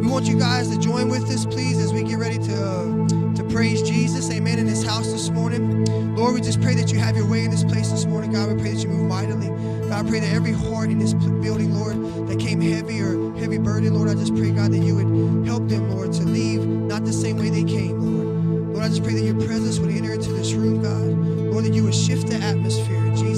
We want you guys to join with us, please, as we get ready to, uh, to praise Jesus, amen, in this house this morning. Lord, we just pray that you have your way in this place this morning. God, we pray that you move mightily. God, I pray that every heart in this building, Lord, that came heavy or heavy burden, Lord, I just pray, God, that you would help them, Lord, to leave not the same way they came, Lord. Lord, I just pray that your presence would enter into this room, God. Lord, that you would shift the atmosphere, Jesus.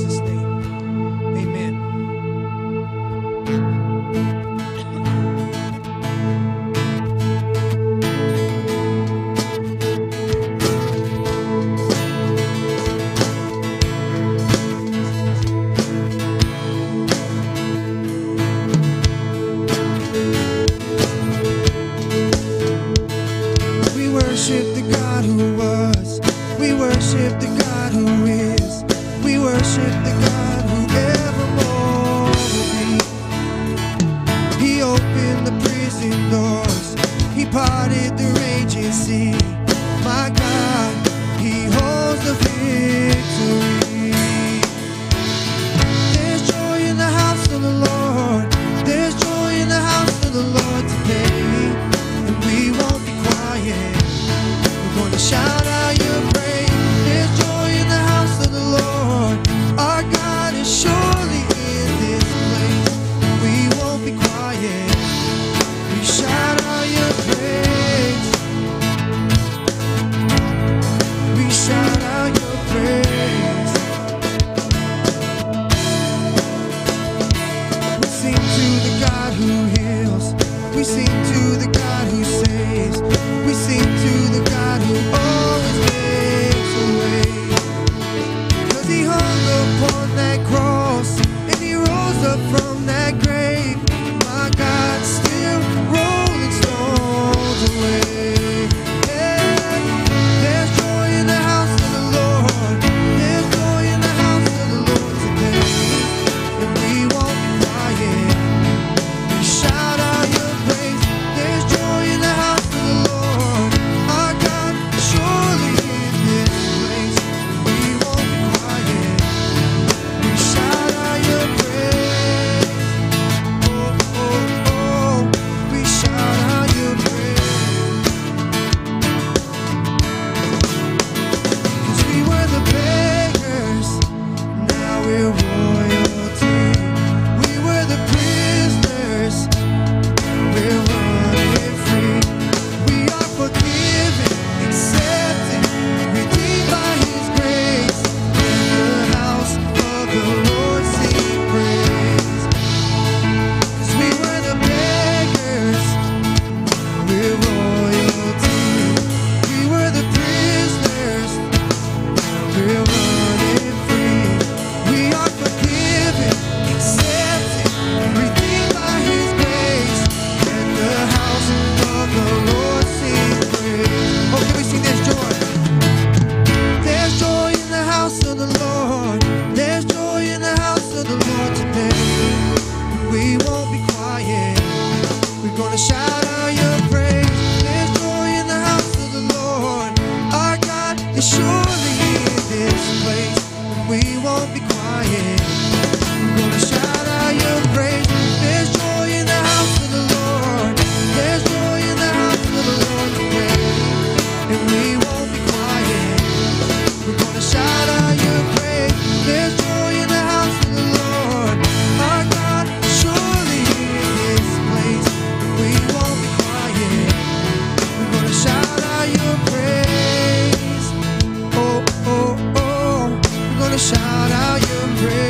shout out your praise.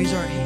raise our hands.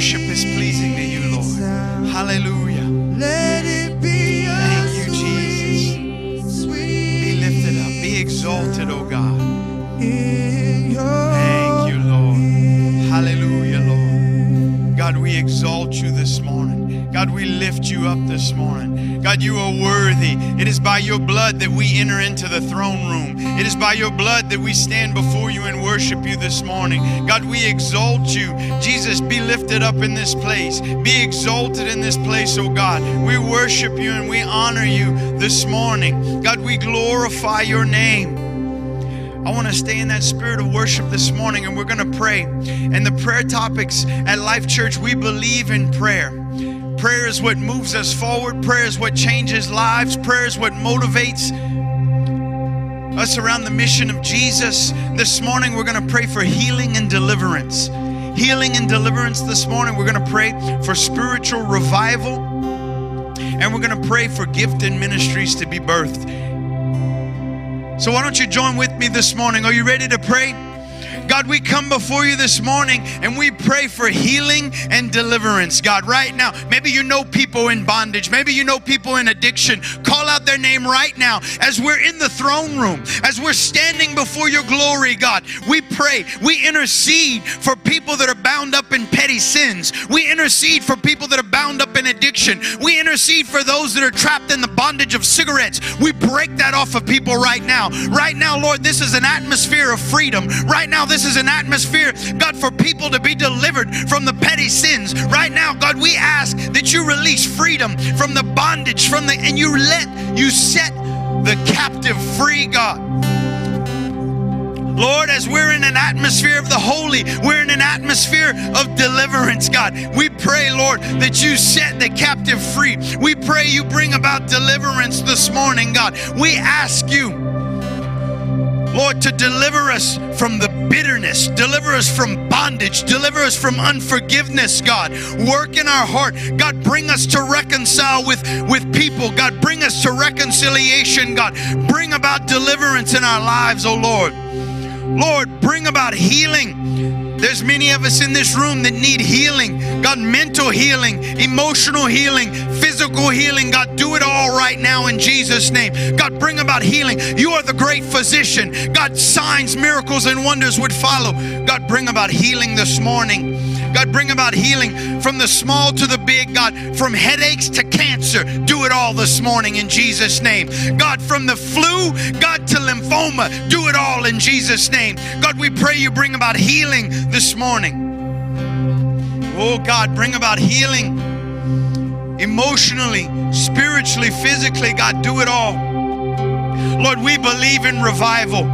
worship is pleasing to you, Lord. Hallelujah. Let it be Thank you, Jesus. Be lifted up. Be exalted, O God. Thank you, Lord. Hallelujah, Lord. God, we exalt you this morning. God, we lift you up this morning. God, you are worthy. It is by your blood that we enter into the throne room. It is by your blood that we stand before you and worship you this morning. God, we exalt you. Jesus, be lifted up in this place. Be exalted in this place, oh God. We worship you and we honor you this morning. God, we glorify your name. I want to stay in that spirit of worship this morning and we're going to pray. And the prayer topics at Life Church, we believe in prayer. Prayer is what moves us forward, prayer is what changes lives, prayer is what motivates us around the mission of Jesus. This morning, we're going to pray for healing and deliverance. Healing and deliverance this morning. We're going to pray for spiritual revival. And we're going to pray for gift and ministries to be birthed. So, why don't you join with me this morning? Are you ready to pray? God, we come before you this morning and we pray for healing and deliverance, God, right now. Maybe you know people in bondage. Maybe you know people in addiction. Call out their name right now as we're in the throne room, as we're standing before your glory, God. We pray, we intercede for people that are bound up in petty sins. We intercede for people that are bound up in addiction. We intercede for those that are trapped in the bondage of cigarettes. We break that off of people right now. Right now, Lord, this is an atmosphere of freedom. Right now, this is an atmosphere, God, for people to be delivered from the petty sins. Right now, God, we ask that you release freedom from the bondage, from the and you let you set the captive free, God. Lord, as we're in an atmosphere of the holy, we're in an atmosphere of deliverance, God. We pray, Lord, that you set the captive free. We pray you bring about deliverance this morning, God. We ask you. Lord, to deliver us from the bitterness, deliver us from bondage, deliver us from unforgiveness, God. Work in our heart. God, bring us to reconcile with, with people. God, bring us to reconciliation, God. Bring about deliverance in our lives, oh Lord. Lord, bring about healing. There's many of us in this room that need healing. God, mental healing, emotional healing, physical healing. God, do it all right now in Jesus' name. God, bring about healing. You are the great physician. God, signs, miracles, and wonders would follow. God, bring about healing this morning. God, bring about healing from the small to the big. God, from headaches to cancer. Do it all this morning in Jesus' name. God, from the flu, God, to lymphoma. Do it all in Jesus' name. God, we pray you bring about healing this morning. Oh, God, bring about healing emotionally, spiritually, physically. God, do it all. Lord, we believe in revival.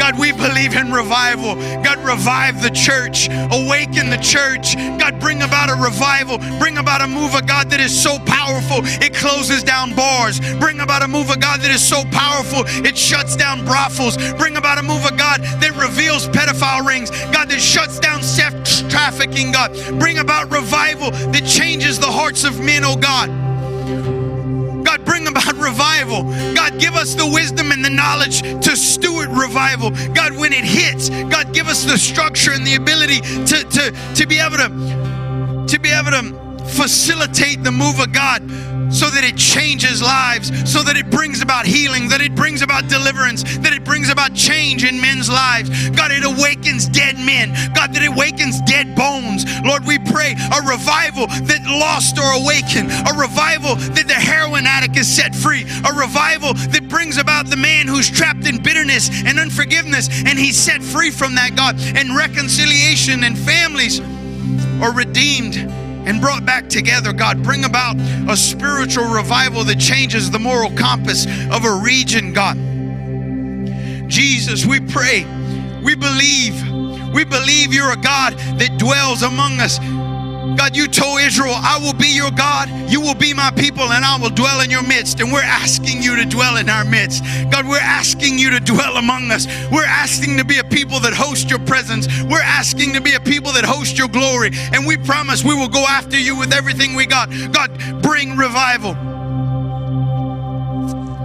God, we believe in revival. God, revive the church, awaken the church. God, bring about a revival. Bring about a move of God that is so powerful it closes down bars. Bring about a move of God that is so powerful it shuts down brothels. Bring about a move of God that reveals pedophile rings. God, that shuts down sex trafficking. God, bring about revival that changes the hearts of men, oh God. Revival. God, give us the wisdom and the knowledge to steward revival. God, when it hits, God, give us the structure and the ability to, to, to be able to, to be able to facilitate the move of God so that it changes lives, so that it brings about healing, that it brings about deliverance, that it brings about change in men's lives. God, it awakens dead men. God, that it awakens dead bones. Lord, we pray a revival that lost or awakened, a revival that the heroin addict is set free, a revival that brings about the man who's trapped in bitterness and unforgiveness and he's set free from that, God, and reconciliation and families are redeemed and brought back together. God, bring about a spiritual revival that changes the moral compass of a region, God. Jesus, we pray, we believe, we believe you're a God that dwells among us. God, you told Israel, I will be your God, you will be my people, and I will dwell in your midst. And we're asking you to dwell in our midst. God, we're asking you to dwell among us. We're asking to be a people that host your presence. We're asking to be a people that host your glory. And we promise we will go after you with everything we got. God, bring revival.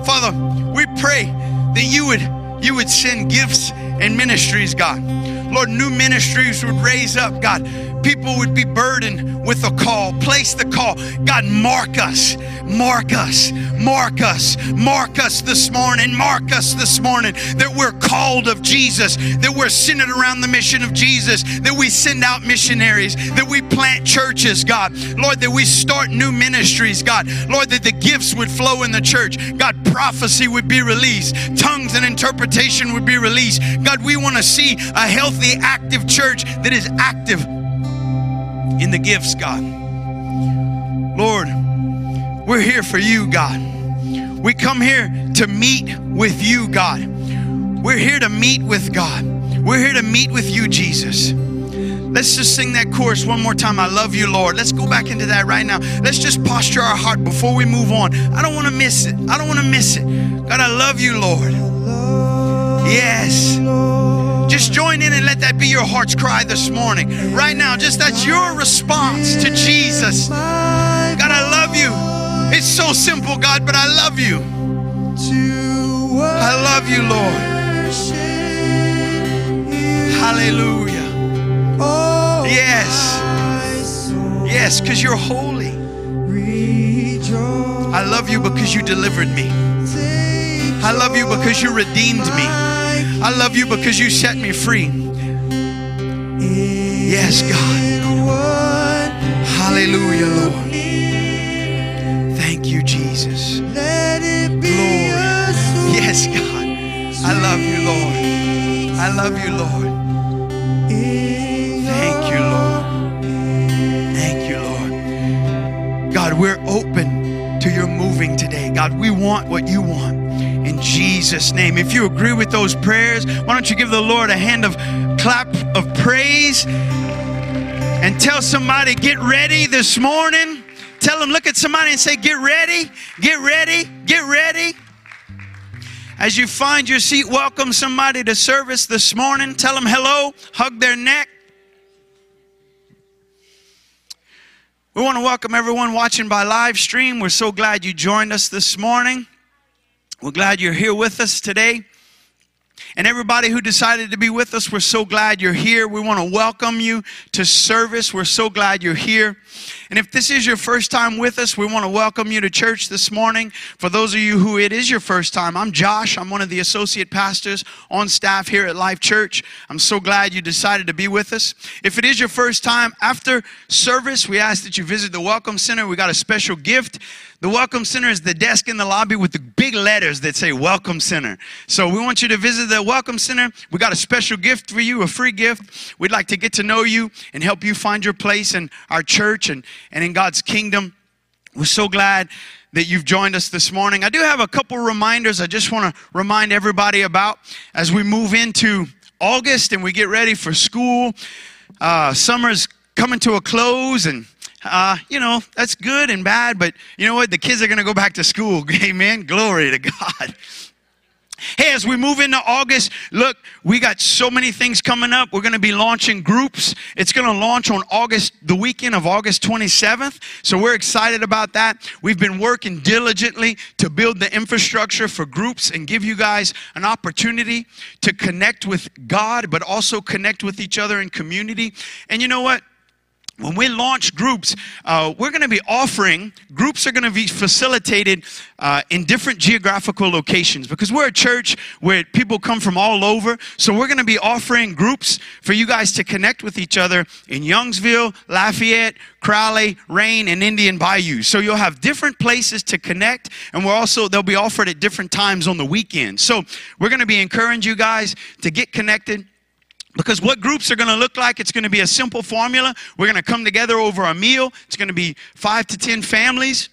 Father, we pray that you would you would send gifts and ministries, God. Lord, new ministries would raise up, God. People would be burdened with a call. Place the call. God, mark us, mark us, mark us, mark us this morning, mark us this morning that we're called of Jesus, that we're centered around the mission of Jesus, that we send out missionaries, that we plant churches, God. Lord, that we start new ministries, God. Lord, that the gifts would flow in the church. God, prophecy would be released, tongues and interpretation would be released. God, we want to see a healthy, active church that is active in the gifts, God. Lord, we're here for you, God. We come here to meet with you, God. We're here to meet with God. We're here to meet with you, Jesus. Let's just sing that chorus one more time. I love you, Lord. Let's go back into that right now. Let's just posture our heart before we move on. I don't want to miss it. I don't want to miss it. God, I love you, Lord. Yes. Just join in and let that be your heart's cry this morning. Right now, just that's your response to Jesus. God, I love you. It's so simple, God, but I love you. I love you, Lord. Hallelujah. Yes. Yes, because you're holy. I love you because you delivered me. I love you because you redeemed me. I love you because you set me free. Yes, God. Hallelujah, Lord. Thank you, Jesus. Glory. Yes, God. I love you, Lord. I love you, Lord. Thank you, Lord. Thank you, Lord. God, we're open to your moving today. God, we want what you want. Jesus' name. If you agree with those prayers, why don't you give the Lord a hand of clap of praise and tell somebody, get ready this morning. Tell them, look at somebody and say, get ready, get ready, get ready. As you find your seat, welcome somebody to service this morning. Tell them hello, hug their neck. We want to welcome everyone watching by live stream. We're so glad you joined us this morning. We're glad you're here with us today. And everybody who decided to be with us, we're so glad you're here. We want to welcome you to service. We're so glad you're here. And if this is your first time with us, we want to welcome you to church this morning. For those of you who it is your first time, I'm Josh. I'm one of the associate pastors on staff here at Life Church. I'm so glad you decided to be with us. If it is your first time, after service, we ask that you visit the Welcome Center. We got a special gift. The Welcome Center is the desk in the lobby with the big letters that say Welcome Center. So we want you to visit the Welcome Center. We got a special gift for you, a free gift. We'd like to get to know you and help you find your place in our church and, and in God's kingdom. We're so glad that you've joined us this morning. I do have a couple reminders I just want to remind everybody about as we move into August and we get ready for school. Uh, summer's coming to a close and uh, you know, that's good and bad, but you know what? The kids are going to go back to school. Amen. Glory to God. Hey, as we move into August, look, we got so many things coming up. We're going to be launching groups. It's going to launch on August, the weekend of August 27th. So we're excited about that. We've been working diligently to build the infrastructure for groups and give you guys an opportunity to connect with God, but also connect with each other in community. And you know what? When we launch groups, uh, we're going to be offering, groups are going to be facilitated uh, in different geographical locations because we're a church where people come from all over. So we're going to be offering groups for you guys to connect with each other in Youngsville, Lafayette, Crowley, Rayne, and Indian Bayou. So you'll have different places to connect, and we're also, they'll be offered at different times on the weekend. So we're going to be encouraging you guys to get connected because what groups are going to look like, it's going to be a simple formula. We're going to come together over a meal. It's going to be five to 10 families.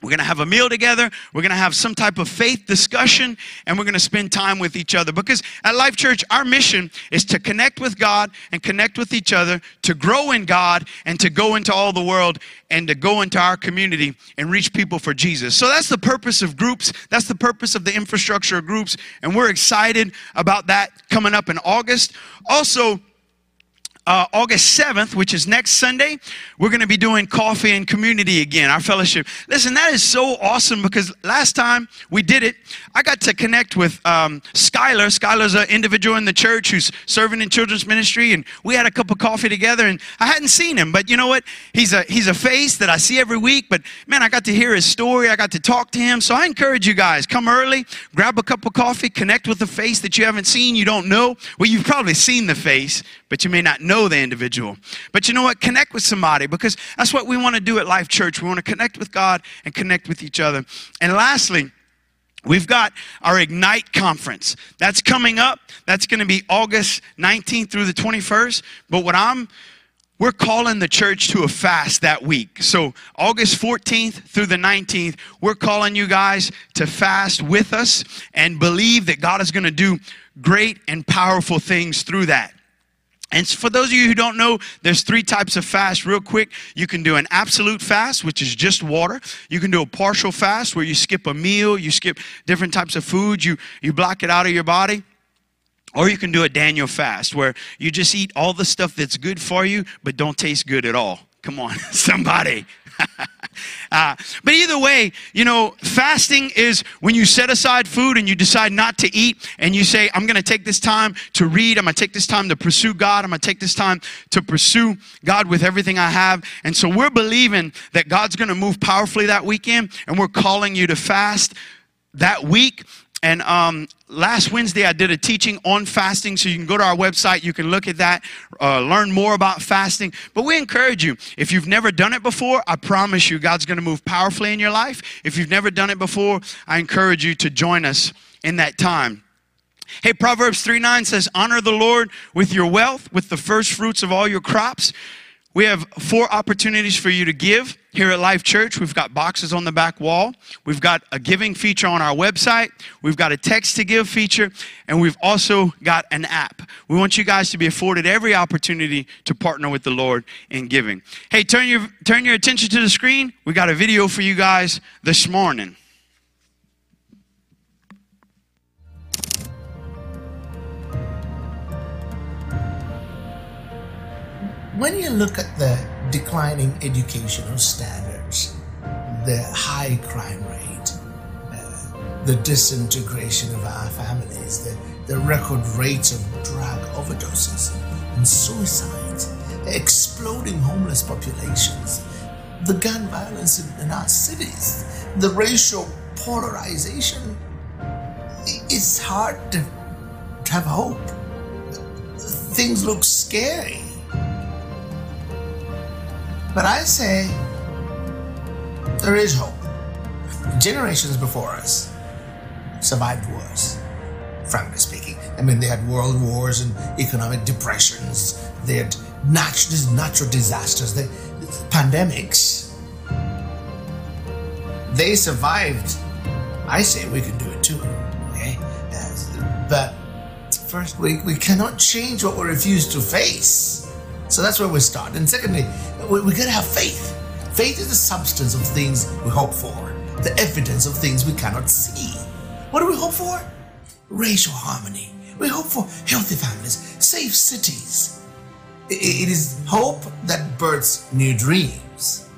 We're going to have a meal together. We're going to have some type of faith discussion and we're going to spend time with each other. Because at Life Church, our mission is to connect with God and connect with each other, to grow in God and to go into all the world and to go into our community and reach people for Jesus. So that's the purpose of groups. That's the purpose of the infrastructure of groups. And we're excited about that coming up in August. Also, uh, August 7th, which is next Sunday, we're going to be doing coffee and community again, our fellowship. Listen, that is so awesome because last time we did it, I got to connect with um, Skylar. Skylar's an individual in the church who's serving in children's ministry, and we had a cup of coffee together. And I hadn't seen him, but you know what? He's a he's a face that I see every week. But man, I got to hear his story. I got to talk to him. So I encourage you guys, come early, grab a cup of coffee, connect with a face that you haven't seen, you don't know. Well, you've probably seen the face, but you may not know the individual. But you know what? Connect with somebody because that's what we want to do at Life Church. We want to connect with God and connect with each other. And lastly, We've got our Ignite conference. That's coming up. That's going to be August 19th through the 21st. But what I'm we're calling the church to a fast that week. So, August 14th through the 19th, we're calling you guys to fast with us and believe that God is going to do great and powerful things through that. And for those of you who don't know, there's three types of fast. Real quick, you can do an absolute fast, which is just water. You can do a partial fast where you skip a meal, you skip different types of food, you, you block it out of your body. Or you can do a Daniel fast where you just eat all the stuff that's good for you, but don't taste good at all. Come on, somebody. uh, but either way, you know, fasting is when you set aside food and you decide not to eat and you say, I'm going to take this time to read. I'm going to take this time to pursue God. I'm going to take this time to pursue God with everything I have. And so we're believing that God's going to move powerfully that weekend and we're calling you to fast that week and um, last Wednesday, I did a teaching on fasting, so you can go to our website, you can look at that, uh, learn more about fasting. But we encourage you, if you've never done it before, I promise you, God's going to move powerfully in your life. If you've never done it before, I encourage you to join us in that time. Hey, Proverbs 3 9 says, Honor the Lord with your wealth, with the first fruits of all your crops. We have four opportunities for you to give here at Life Church. We've got boxes on the back wall. We've got a giving feature on our website. We've got a text to give feature. And we've also got an app. We want you guys to be afforded every opportunity to partner with the Lord in giving. Hey, turn your, turn your attention to the screen. We got a video for you guys this morning. When you look at the declining educational standards, the high crime rate, uh, the disintegration of our families, the, the record rates of drug overdoses and suicides, exploding homeless populations, the gun violence in, in our cities, the racial polarization, it's hard to, to have hope. Things look scary. But I say there is hope. Generations before us survived wars, frankly speaking. I mean, they had world wars and economic depressions. They had natural, natural disasters, they, pandemics. They survived. I say we can do it too. Okay, but first, we, we cannot change what we refuse to face. So that's where we start. And secondly, we, we gotta have faith. Faith is the substance of things we hope for, the evidence of things we cannot see. What do we hope for? Racial harmony. We hope for healthy families, safe cities. It is hope that births new dreams.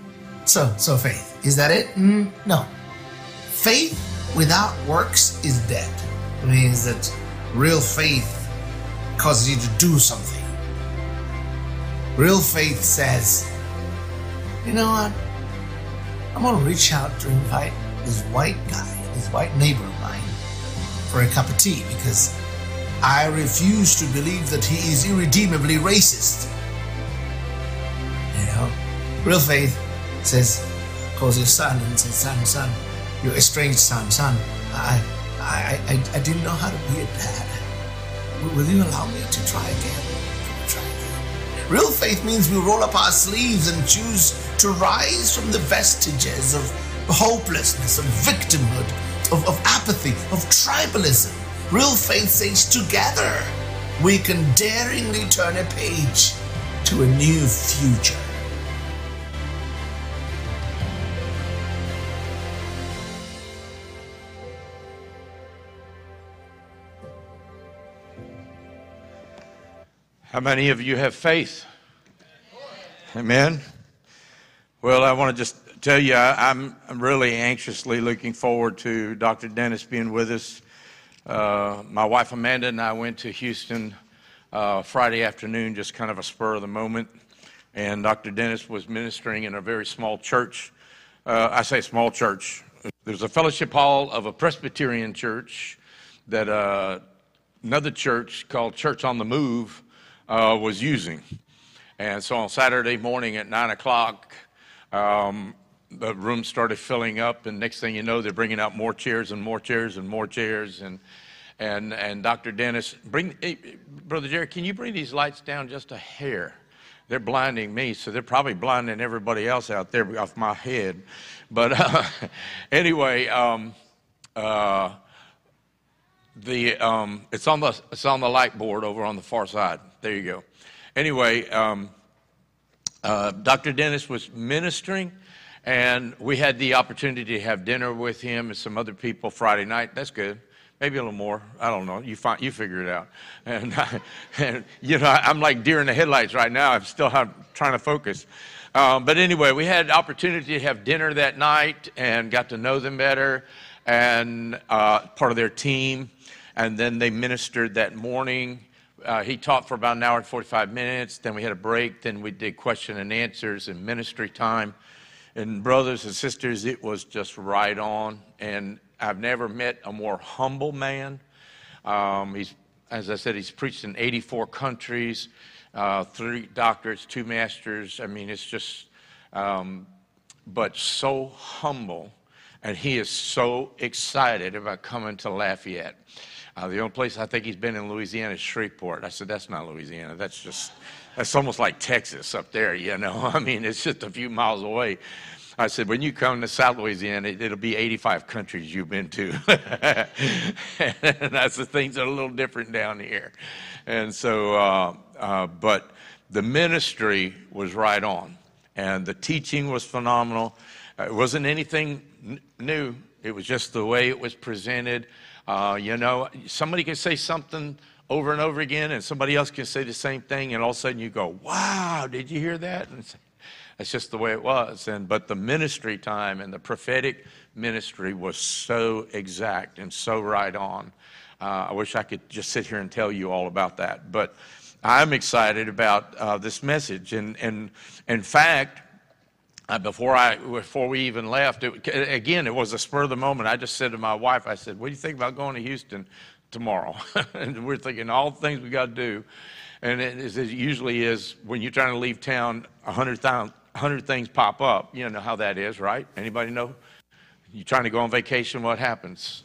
So, so faith. Is that it? Mm, no. Faith without works is dead. It means that real faith causes you to do something. Real faith says, you know what? I'm gonna reach out to invite this white guy, this white neighbor of mine, for a cup of tea because I refuse to believe that he is irredeemably racist. You know, real faith says, calls your son and says, son, son, your estranged son, son, I, I, I, I didn't know how to be a dad. Will you allow me to try again? Real faith means we roll up our sleeves and choose to rise from the vestiges of hopelessness, of victimhood, of, of apathy, of tribalism. Real faith says together we can daringly turn a page to a new future. How many of you have faith? Amen. Well, I want to just tell you, I, am really anxiously looking forward to Dr. Dennis being with us. Uh, my wife Amanda and I went to Houston uh, Friday afternoon, just kind of a spur of the moment. And Dr. Dennis was ministering in a very small church. Uh, I say small church. There's a fellowship hall of a Presbyterian church that uh, another church called Church on the Move uh, was using. And so on Saturday morning at 9 o'clock, um, the room started filling up, and next thing you know, they're bringing out more chairs and more chairs and more chairs. And, and, and Dr. Dennis, bring, hey, Brother Jerry, can you bring these lights down just a hair? They're blinding me, so they're probably blinding everybody else out there off my head. But uh, anyway, um, uh, the, um, it's, on the, it's on the light board over on the far side. There you go. Anyway, um, uh, Dr. Dennis was ministering, and we had the opportunity to have dinner with him and some other people Friday night. That's good. Maybe a little more. I don't know. You find, you figure it out. And, and you know, I'm like deer in the headlights right now. I'm still trying to focus. Um, but anyway, we had opportunity to have dinner that night and got to know them better and uh, part of their team. And then they ministered that morning uh, he taught for about an hour and 45 minutes. Then we had a break. Then we did question and answers and ministry time. And brothers and sisters, it was just right on. And I've never met a more humble man. Um, he's, as I said, he's preached in 84 countries, uh, three doctorates, two masters. I mean, it's just, um, but so humble. And he is so excited about coming to Lafayette. Uh, the only place I think he's been in Louisiana is Shreveport. I said, that's not Louisiana. That's just, that's almost like Texas up there, you know. I mean, it's just a few miles away. I said, when you come to South Louisiana, it'll be 85 countries you've been to. and that's the things that are a little different down here. And so, uh, uh, but the ministry was right on. And the teaching was phenomenal. Uh, it wasn't anything n- new, it was just the way it was presented. Uh, you know, somebody can say something over and over again, and somebody else can say the same thing, and all of a sudden you go, "Wow, did you hear that?" And that's just the way it was. And but the ministry time and the prophetic ministry was so exact and so right on. Uh, I wish I could just sit here and tell you all about that, but I'm excited about uh, this message. And, and in fact, Uh, before I before we even left, it, again, it was a spur of the moment. I just said to my wife, I said, "What do you think about going to Houston tomorrow?" and we're thinking all the things we got to do, and it, it usually is when you're trying to leave town, a hundred hundred things pop up. You know how that is, right? Anybody know? You're trying to go on vacation, what happens?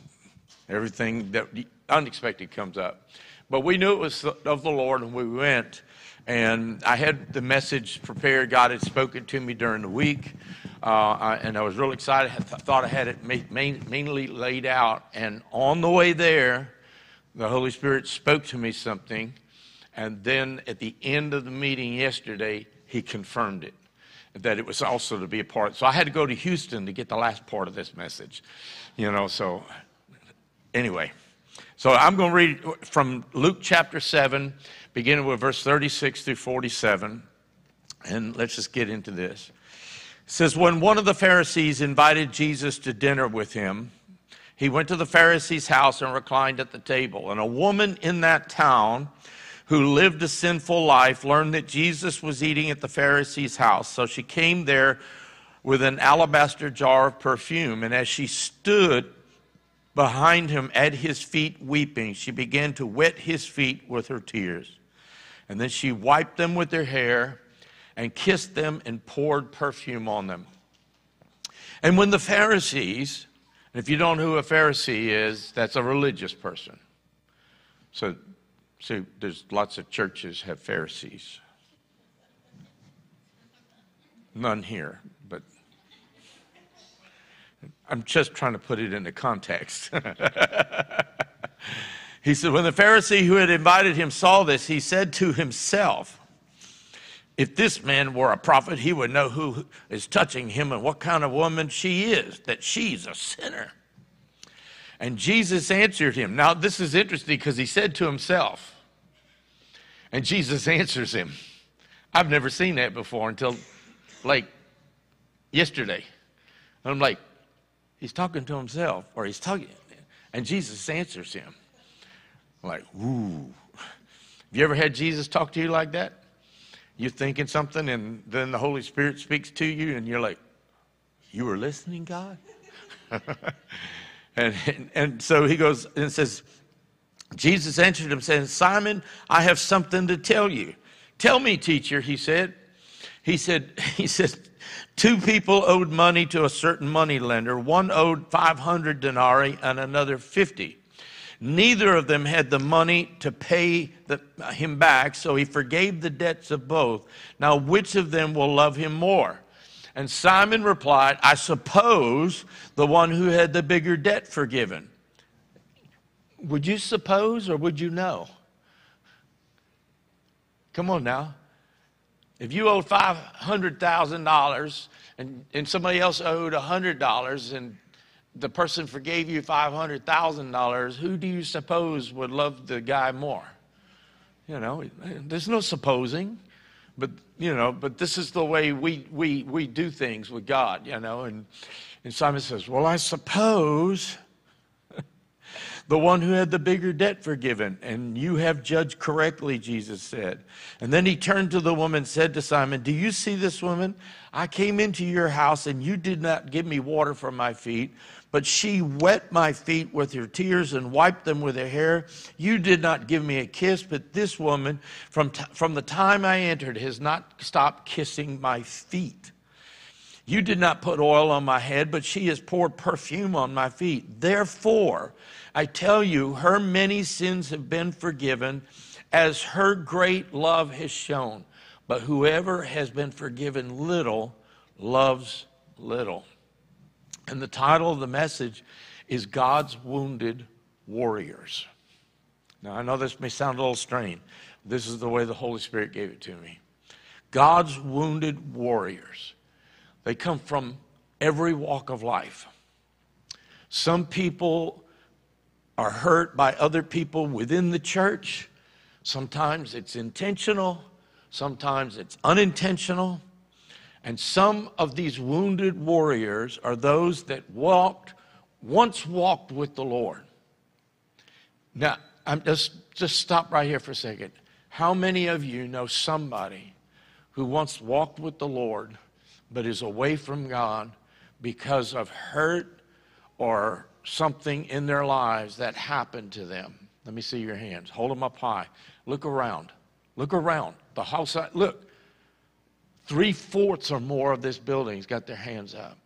Everything that unexpected comes up. But we knew it was of the Lord, and we went. And I had the message prepared. God had spoken to me during the week. Uh, and I was real excited. I th- thought I had it ma- main, mainly laid out. And on the way there, the Holy Spirit spoke to me something. And then at the end of the meeting yesterday, He confirmed it that it was also to be a part. So I had to go to Houston to get the last part of this message. You know, so anyway. So I'm going to read from Luke chapter 7 beginning with verse 36 through 47. And let's just get into this. It says, When one of the Pharisees invited Jesus to dinner with him, he went to the Pharisee's house and reclined at the table. And a woman in that town who lived a sinful life learned that Jesus was eating at the Pharisee's house. So she came there with an alabaster jar of perfume. And as she stood behind him at his feet weeping, she began to wet his feet with her tears. And then she wiped them with her hair and kissed them and poured perfume on them. And when the Pharisees, and if you don't know who a Pharisee is, that's a religious person. So, so there's lots of churches have Pharisees. None here, I'm just trying to put it into context. He said, When the Pharisee who had invited him saw this, he said to himself, If this man were a prophet, he would know who is touching him and what kind of woman she is, that she's a sinner. And Jesus answered him. Now, this is interesting because he said to himself, And Jesus answers him. I've never seen that before until like yesterday. And I'm like, he's talking to himself, or he's talking, and Jesus answers him. Like, ooh. Have you ever had Jesus talk to you like that? You're thinking something, and then the Holy Spirit speaks to you, and you're like, You were listening, God? and, and, and so he goes and says, Jesus answered him, saying, Simon, I have something to tell you. Tell me, teacher, he said. He said, he said, two people owed money to a certain money lender. One owed 500 denarii and another 50. Neither of them had the money to pay the, him back, so he forgave the debts of both. Now, which of them will love him more? And Simon replied, I suppose the one who had the bigger debt forgiven. Would you suppose or would you know? Come on now. If you owed $500,000 and, and somebody else owed $100 and the person forgave you $500,000, who do you suppose would love the guy more? You know, there's no supposing, but, you know, but this is the way we, we, we do things with God, you know. And, and Simon says, Well, I suppose the one who had the bigger debt forgiven. And you have judged correctly, Jesus said. And then he turned to the woman and said to Simon, Do you see this woman? I came into your house and you did not give me water for my feet, but she wet my feet with her tears and wiped them with her hair. You did not give me a kiss, but this woman, from, t- from the time I entered, has not stopped kissing my feet. You did not put oil on my head, but she has poured perfume on my feet. Therefore, I tell you, her many sins have been forgiven as her great love has shown. But whoever has been forgiven little loves little. And the title of the message is God's Wounded Warriors. Now, I know this may sound a little strange. This is the way the Holy Spirit gave it to me. God's wounded warriors. They come from every walk of life. Some people are hurt by other people within the church. Sometimes it's intentional, sometimes it's unintentional. And some of these wounded warriors are those that walked, once walked with the Lord. Now, I'm just, just stop right here for a second. How many of you know somebody who once walked with the Lord but is away from God because of hurt or something in their lives that happened to them. Let me see your hands. Hold them up high. Look around. Look around. The house, look. Three fourths or more of this building's got their hands up.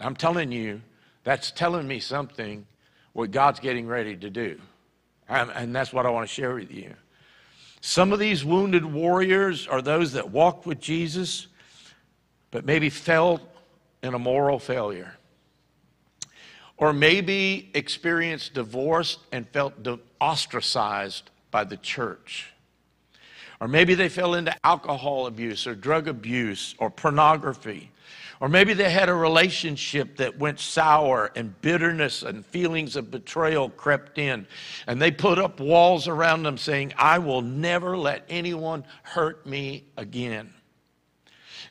I'm telling you, that's telling me something what God's getting ready to do. And that's what I want to share with you. Some of these wounded warriors are those that walked with Jesus, but maybe fell in a moral failure or maybe experienced divorce and felt ostracized by the church. Or maybe they fell into alcohol abuse or drug abuse or pornography. Or maybe they had a relationship that went sour and bitterness and feelings of betrayal crept in. And they put up walls around them saying, I will never let anyone hurt me again.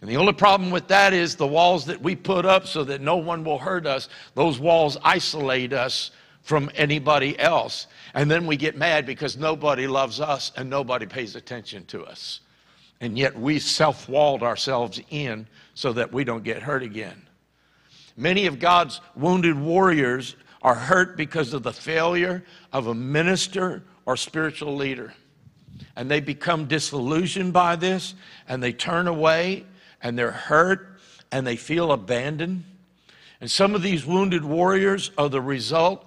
And the only problem with that is the walls that we put up so that no one will hurt us, those walls isolate us from anybody else. And then we get mad because nobody loves us and nobody pays attention to us. And yet we self walled ourselves in so that we don't get hurt again. Many of God's wounded warriors are hurt because of the failure of a minister or spiritual leader. And they become disillusioned by this and they turn away and they're hurt and they feel abandoned. And some of these wounded warriors are the result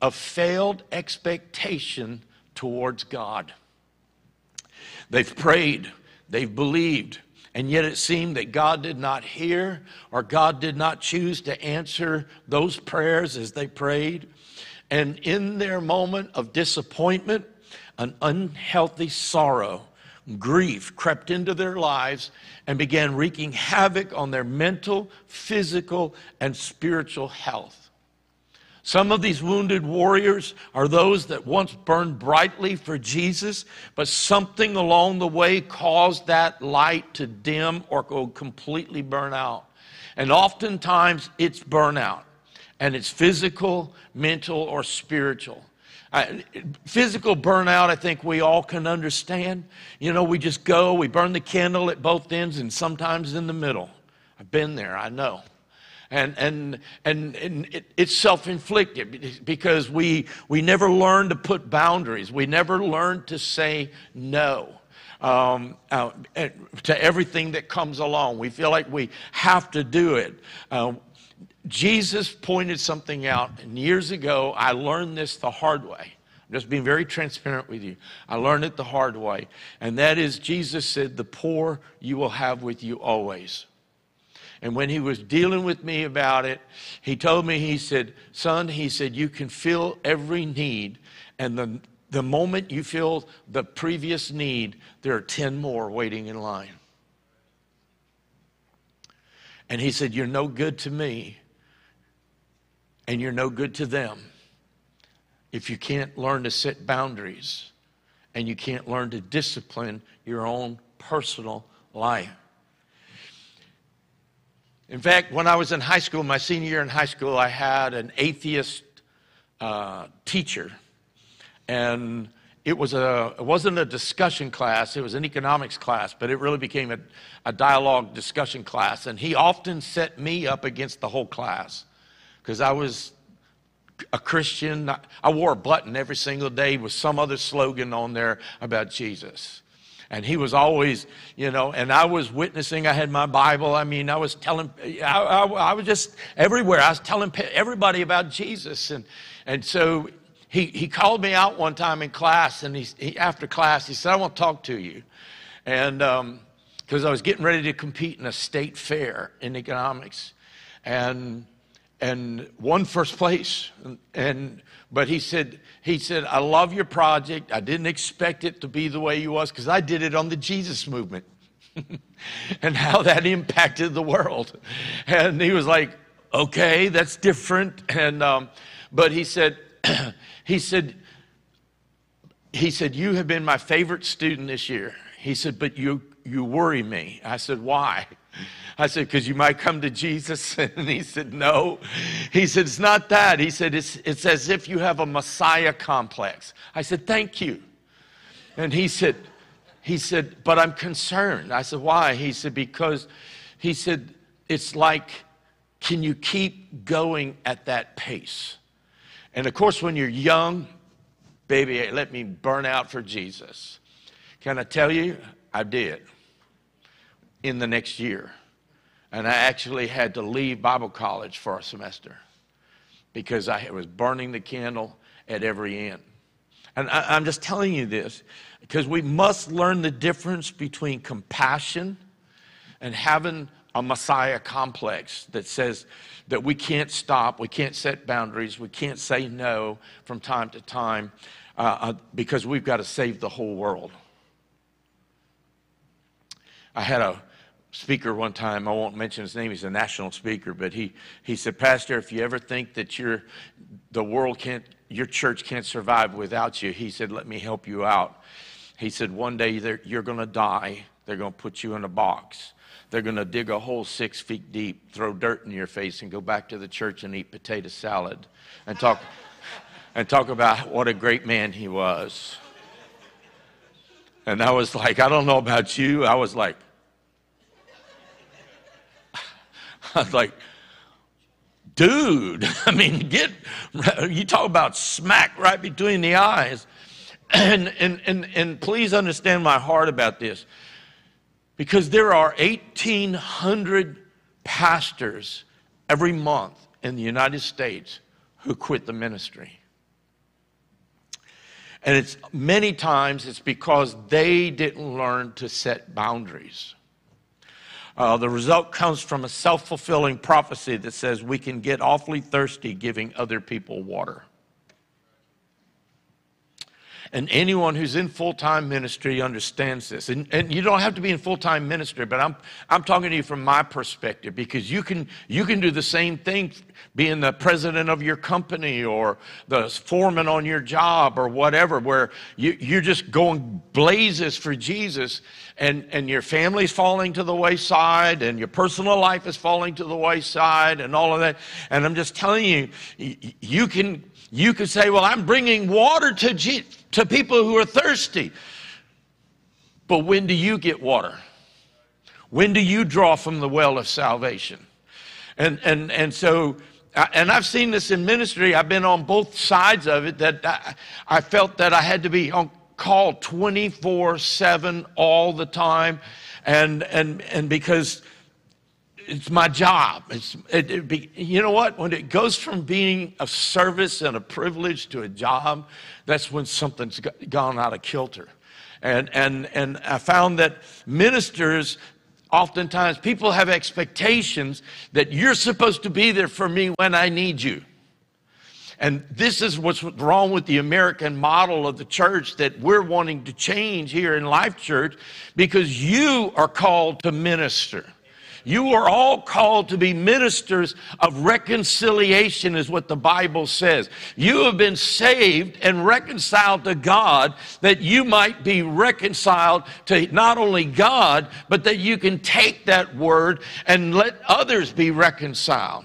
of failed expectation towards God. They've prayed, they've believed, and yet it seemed that God did not hear or God did not choose to answer those prayers as they prayed. And in their moment of disappointment, an unhealthy sorrow grief crept into their lives and began wreaking havoc on their mental, physical, and spiritual health. Some of these wounded warriors are those that once burned brightly for Jesus, but something along the way caused that light to dim or go completely burn out. And oftentimes it's burnout, and it's physical, mental, or spiritual. I, physical burnout, I think we all can understand. You know, we just go, we burn the candle at both ends and sometimes in the middle. I've been there, I know and and and, and it, it's self-inflicted because we we never learn to put boundaries we never learn to say no um, uh, to everything that comes along we feel like we have to do it uh, jesus pointed something out and years ago i learned this the hard way I'm just being very transparent with you. I learned it the hard way. And that is, Jesus said, The poor you will have with you always. And when he was dealing with me about it, he told me, he said, Son, he said, you can fill every need. And the, the moment you fill the previous need, there are 10 more waiting in line. And he said, You're no good to me, and you're no good to them if you can't learn to set boundaries and you can't learn to discipline your own personal life. In fact, when I was in high school, my senior year in high school, I had an atheist uh, teacher. And it, was a, it wasn't a discussion class, it was an economics class, but it really became a, a dialogue discussion class. And he often set me up against the whole class because I was a Christian. I wore a button every single day with some other slogan on there about Jesus. And he was always, you know, and I was witnessing. I had my Bible. I mean, I was telling, I, I, I was just everywhere. I was telling everybody about Jesus. And, and so he, he called me out one time in class, and he, he after class, he said, I want to talk to you. And because um, I was getting ready to compete in a state fair in economics. And and won first place. And, and, but he said, he said, I love your project. I didn't expect it to be the way you was because I did it on the Jesus movement and how that impacted the world. And he was like, okay, that's different. And um, but he said, he said, he said, you have been my favorite student this year. He said, but you you worry me. I said, why? I said, because you might come to Jesus. And he said, no. He said, it's not that. He said, it's, it's as if you have a Messiah complex. I said, thank you. And he said, he said, but I'm concerned. I said, why? He said, because he said, it's like, can you keep going at that pace? And of course, when you're young, baby, let me burn out for Jesus. Can I tell you? I did in the next year. And I actually had to leave Bible college for a semester because I was burning the candle at every end. And I, am just telling you this because we must learn the difference between compassion and having a Messiah complex that says that we can't stop, we can't set boundaries, we can't say no from time to time uh, uh, because we've got to save the whole world. I had a speaker one time, I won't mention his name, he's a national speaker, but he, he said, Pastor, if you ever think that you the world can't, your church can't survive without you, he said, let me help you out. He said, one day you're going to die. They're going to put you in a box. They're going to dig a hole six feet deep, throw dirt in your face, and go back to the church and eat potato salad and talk, and talk about what a great man he was. And I was like, I don't know about you. I was like, I was like, dude, I mean, get, you talk about smack right between the eyes. And, and, and, and please understand my heart about this because there are 1,800 pastors every month in the United States who quit the ministry. And it's many times it's because they didn't learn to set boundaries. Uh, the result comes from a self fulfilling prophecy that says we can get awfully thirsty giving other people water. And anyone who's in full time ministry understands this. And, and you don't have to be in full time ministry, but I'm, I'm talking to you from my perspective because you can, you can do the same thing being the president of your company or the foreman on your job or whatever, where you, you're just going blazes for Jesus and, and your family's falling to the wayside and your personal life is falling to the wayside and all of that. And I'm just telling you, you can, you could say, well, I'm bringing water to, to people who are thirsty. But when do you get water? When do you draw from the well of salvation? And, and, and so, and I've seen this in ministry. I've been on both sides of it that I, I felt that I had to be on call 24 7 all the time. And, and, and because it's my job. It's, it, it be, you know what? When it goes from being a service and a privilege to a job, that's when something's gone out of kilter. And, and, and I found that ministers, oftentimes, people have expectations that you're supposed to be there for me when I need you. And this is what's wrong with the American model of the church that we're wanting to change here in Life Church because you are called to minister. You are all called to be ministers of reconciliation, is what the Bible says. You have been saved and reconciled to God that you might be reconciled to not only God, but that you can take that word and let others be reconciled.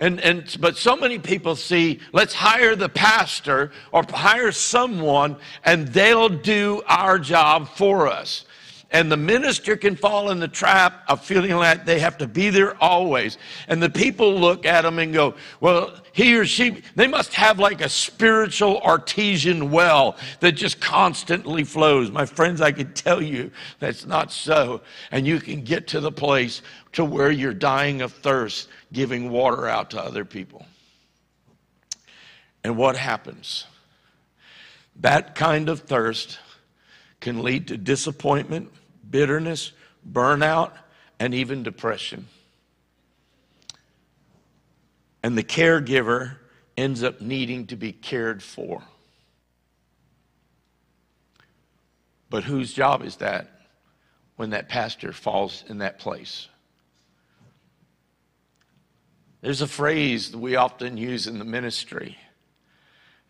And, and but so many people see let's hire the pastor or hire someone and they'll do our job for us and the minister can fall in the trap of feeling like they have to be there always. And the people look at them and go, well, he or she, they must have like a spiritual artesian well that just constantly flows. My friends, I can tell you that's not so. And you can get to the place to where you're dying of thirst, giving water out to other people. And what happens? That kind of thirst can lead to disappointment bitterness, burnout, and even depression. And the caregiver ends up needing to be cared for. But whose job is that when that pastor falls in that place? There's a phrase that we often use in the ministry,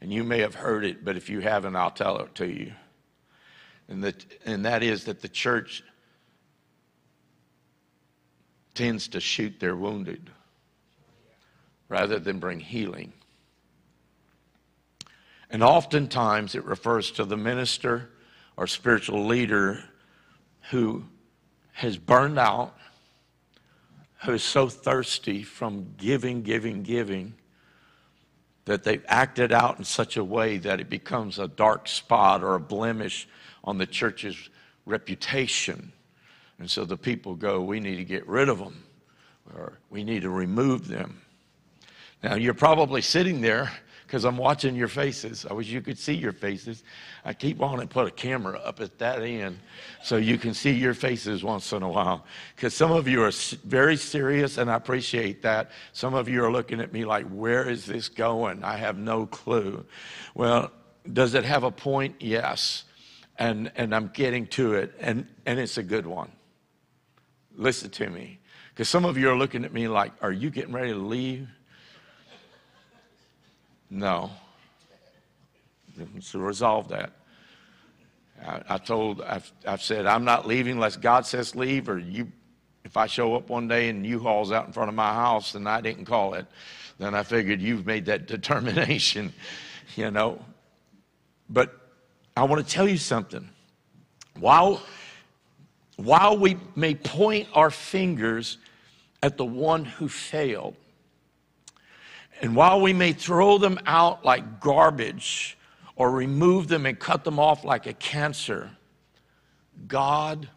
and you may have heard it, but if you haven't, I'll tell it to you and that, and that is that the church tends to shoot their wounded rather than bring healing. And oftentimes it refers to the minister or spiritual leader who has burned out, who is so thirsty from giving, giving, giving, that they've acted out in such a way that it becomes a dark spot or a blemish on the church's reputation. And so the people go, we need to get rid of them, or we need to remove them. Now, you're probably sitting there because I'm watching your faces. I wish you could see your faces. I keep on and put a camera up at that end so you can see your faces once in a while. Because some of you are very serious, and I appreciate that. Some of you are looking at me like, where is this going? I have no clue. Well, does it have a point? Yes and, and I'm getting to it, and, and it's a good one. Listen to me. Because some of you are looking at me like, are you getting ready to leave? No. So resolve that. I, I told, I've, I've said, I'm not leaving unless God says leave, or you, if I show up one day and U-Haul's out in front of my house and I didn't call it, then I figured you've made that determination, you know. But I want to tell you something. While, while we may point our fingers at the one who failed, and while we may throw them out like garbage or remove them and cut them off like a cancer, God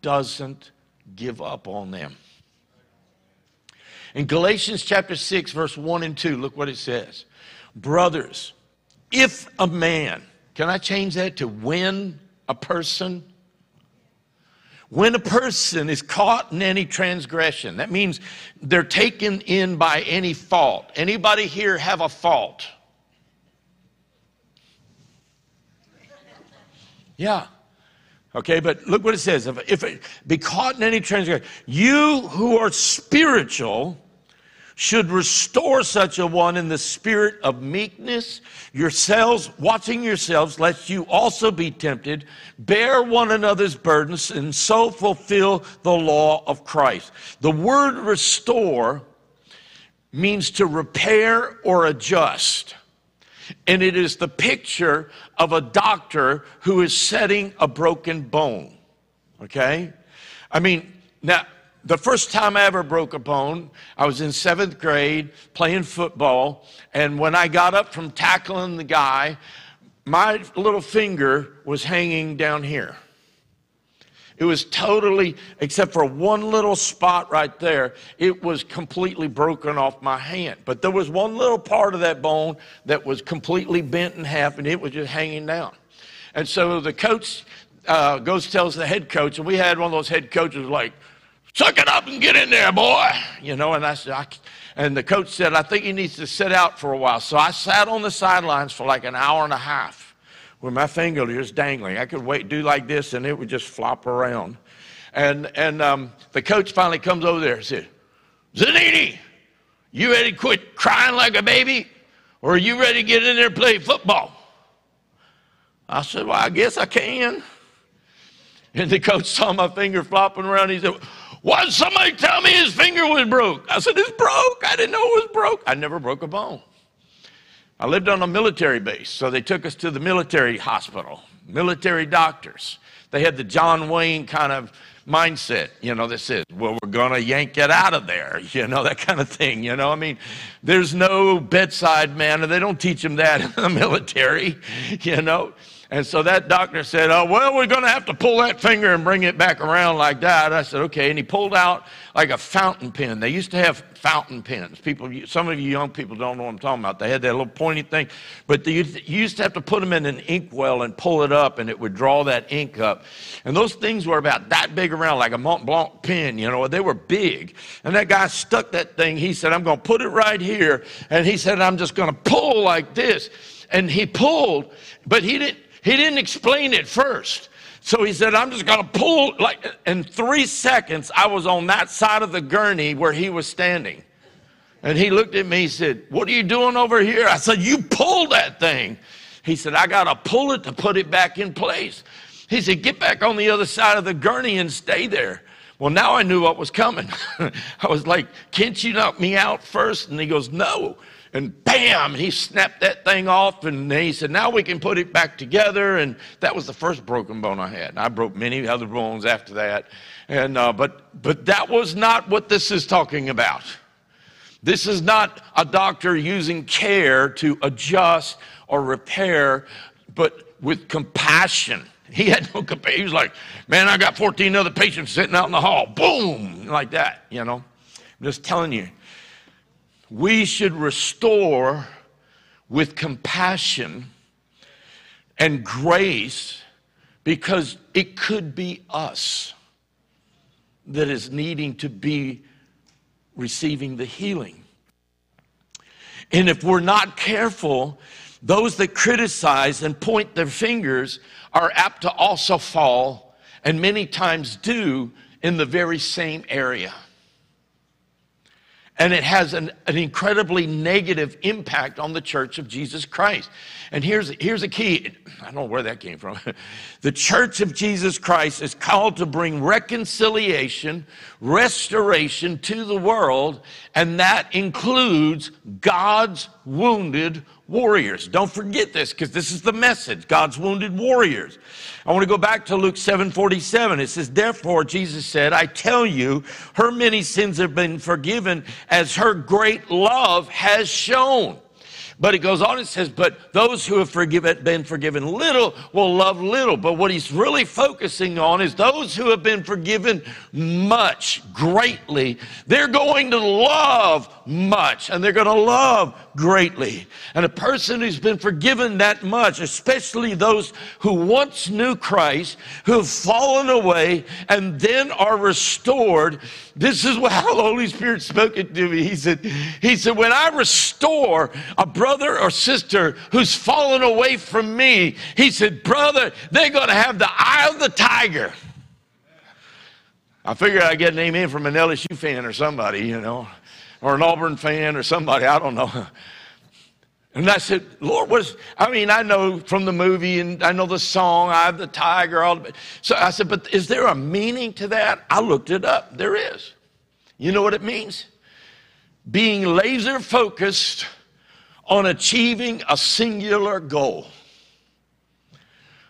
doesn't give up on them. In Galatians chapter 6, verse 1 and 2, look what it says. Brothers, if a man can I change that to when a person? When a person is caught in any transgression, that means they're taken in by any fault. Anybody here have a fault? Yeah. Okay, but look what it says. If, if it be caught in any transgression, you who are spiritual should restore such a one in the spirit of meekness, yourselves, watching yourselves, lest you also be tempted, bear one another's burdens, and so fulfill the law of Christ. The word restore means to repair or adjust. And it is the picture of a doctor who is setting a broken bone. Okay? I mean, now, the first time I ever broke a bone, I was in seventh grade playing football. And when I got up from tackling the guy, my little finger was hanging down here. It was totally, except for one little spot right there, it was completely broken off my hand. But there was one little part of that bone that was completely bent in half and it was just hanging down. And so the coach uh, goes tells the head coach, and we had one of those head coaches like, suck it up and get in there, boy. You know, and I said, I, and the coach said, I think he needs to sit out for a while. So I sat on the sidelines for like an hour and a half with my finger just dangling. I could wait, do like this, and it would just flop around. And, and um, the coach finally comes over there and said, Zannini, you ready to quit crying like a baby? Or are you ready to get in there and play football? I said, Well, I guess I can. And the coach saw my finger flopping around. He said, Why did somebody tell me his finger was broke? I said, It's broke. I didn't know it was broke. I never broke a bone. I lived on a military base, so they took us to the military hospital, military doctors. They had the John Wayne kind of mindset, you know, that says, well, we're going to yank it out of there, you know, that kind of thing, you know. I mean, there's no bedside manner. They don't teach them that in the military, you know. And so that doctor said, Oh, well, we're going to have to pull that finger and bring it back around like that. I said, Okay. And he pulled out like a fountain pen. They used to have fountain pens. People, some of you young people don't know what I'm talking about. They had that little pointy thing, but you used to have to put them in an inkwell and pull it up, and it would draw that ink up. And those things were about that big around, like a Mont Blanc pen, you know, they were big. And that guy stuck that thing. He said, I'm going to put it right here. And he said, I'm just going to pull like this. And he pulled, but he didn't he didn't explain it first. So he said, I'm just going to pull. Like in three seconds, I was on that side of the gurney where he was standing. And he looked at me, he said, What are you doing over here? I said, You pulled that thing. He said, I got to pull it to put it back in place. He said, Get back on the other side of the gurney and stay there. Well, now I knew what was coming. I was like, Can't you knock me out first? And he goes, No and bam, he snapped that thing off. And he said, Now we can put it back together. And that was the first broken bone I had. And I broke many other bones after that. And, uh, but, but that was not what this is talking about. This is not a doctor using care to adjust or repair, but with compassion. He had no compassion. He was like, Man, I got 14 other patients sitting out in the hall. Boom, like that, you know. I'm just telling you, we should restore with compassion and grace because it could be us that is needing to be receiving the healing. And if we're not careful, those that criticize and point their fingers are apt to also fall, and many times do, in the very same area and it has an, an, incredibly negative impact on the church of Jesus Christ. And here's, here's a key I don't know where that came from. the church of Jesus Christ is called to bring reconciliation, restoration to the world, and that includes God's wounded warriors. Don't forget this because this is the message God's wounded warriors. I want to go back to Luke 7 47. It says, Therefore, Jesus said, I tell you, her many sins have been forgiven as her great love has shown. But it goes on, it says, But those who have forgiven, been forgiven little will love little. But what he's really focusing on is those who have been forgiven much, greatly, they're going to love much and they're going to love greatly. And a person who's been forgiven that much, especially those who once knew Christ, who have fallen away and then are restored, this is how the Holy Spirit spoke it to me. He said, He said, when I restore a brother brother or sister who's fallen away from me, he said, Brother, they're going to have the eye of the tiger. I figured I'd get an amen from an LSU fan or somebody, you know, or an Auburn fan or somebody, I don't know. And I said, Lord, what is, I mean, I know from the movie and I know the song, I have the tiger, all the, so I said, but is there a meaning to that? I looked it up. There is. You know what it means? Being laser focused on achieving a singular goal.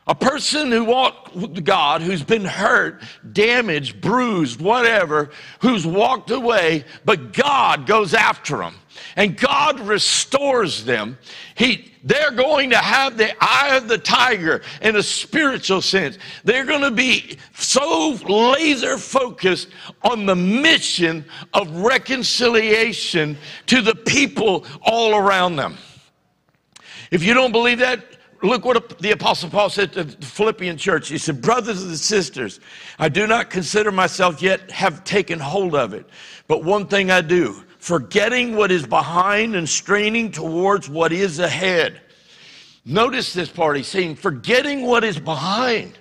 A person who walked with God, who's been hurt, damaged, bruised, whatever, who's walked away, but God goes after them and God restores them. He, they're going to have the eye of the tiger in a spiritual sense. They're going to be so laser focused on the mission of reconciliation to the people all around them. If you don't believe that, look what the Apostle Paul said to the Philippian church. He said, Brothers and sisters, I do not consider myself yet have taken hold of it. But one thing I do, forgetting what is behind and straining towards what is ahead. Notice this part. He's saying, forgetting what is behind.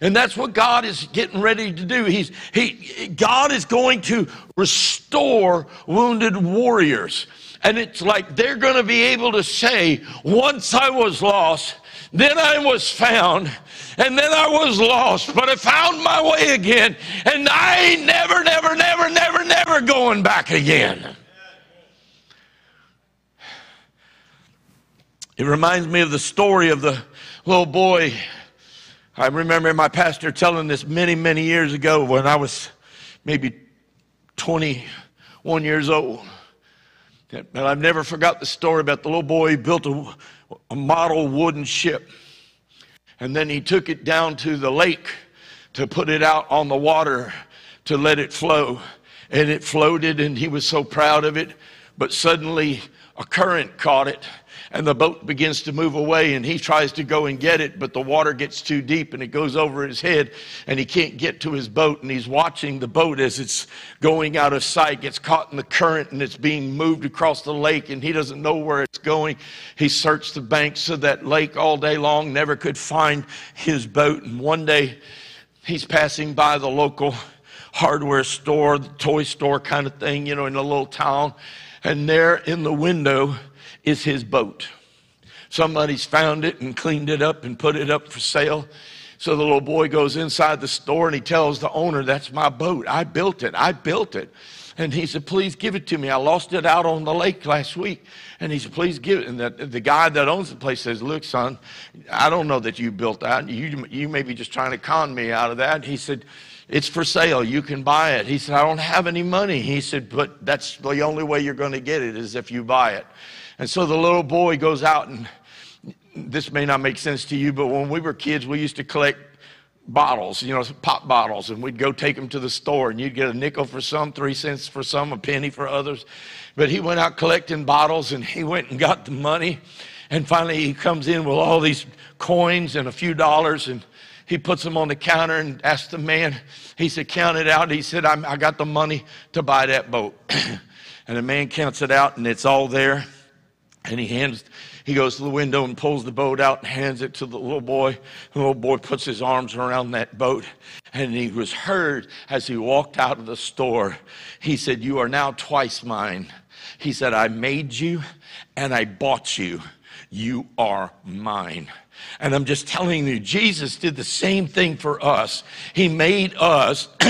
And that's what God is getting ready to do. He's, he, God is going to restore wounded warriors. And it's like they're going to be able to say, once I was lost, then I was found, and then I was lost, but I found my way again, and I never, never, never, never, never going back again. It reminds me of the story of the little boy. I remember my pastor telling this many, many years ago when I was maybe 21 years old. And I've never forgot the story about the little boy who built a, a model wooden ship. And then he took it down to the lake to put it out on the water to let it flow. And it floated, and he was so proud of it. But suddenly, a current caught it and the boat begins to move away and he tries to go and get it but the water gets too deep and it goes over his head and he can't get to his boat and he's watching the boat as it's going out of sight gets caught in the current and it's being moved across the lake and he doesn't know where it's going he searched the banks of that lake all day long never could find his boat and one day he's passing by the local hardware store the toy store kind of thing you know in a little town and there in the window is his boat. Somebody's found it and cleaned it up and put it up for sale. So the little boy goes inside the store and he tells the owner, That's my boat. I built it. I built it. And he said, Please give it to me. I lost it out on the lake last week. And he said, Please give it. And the, the guy that owns the place says, Look, son, I don't know that you built that. You, you may be just trying to con me out of that. And He said, it's for sale. You can buy it. He said, I don't have any money. He said, but that's the only way you're going to get it is if you buy it. And so the little boy goes out, and this may not make sense to you, but when we were kids, we used to collect bottles, you know, pop bottles, and we'd go take them to the store, and you'd get a nickel for some, three cents for some, a penny for others. But he went out collecting bottles, and he went and got the money. And finally, he comes in with all these coins and a few dollars, and he puts them on the counter and asks the man, he said, Count it out. He said, I got the money to buy that boat. and the man counts it out, and it's all there. And he hands, he goes to the window and pulls the boat out and hands it to the little boy. The little boy puts his arms around that boat. And he was heard as he walked out of the store. He said, You are now twice mine. He said, I made you and I bought you. You are mine. And I'm just telling you, Jesus did the same thing for us. He made us,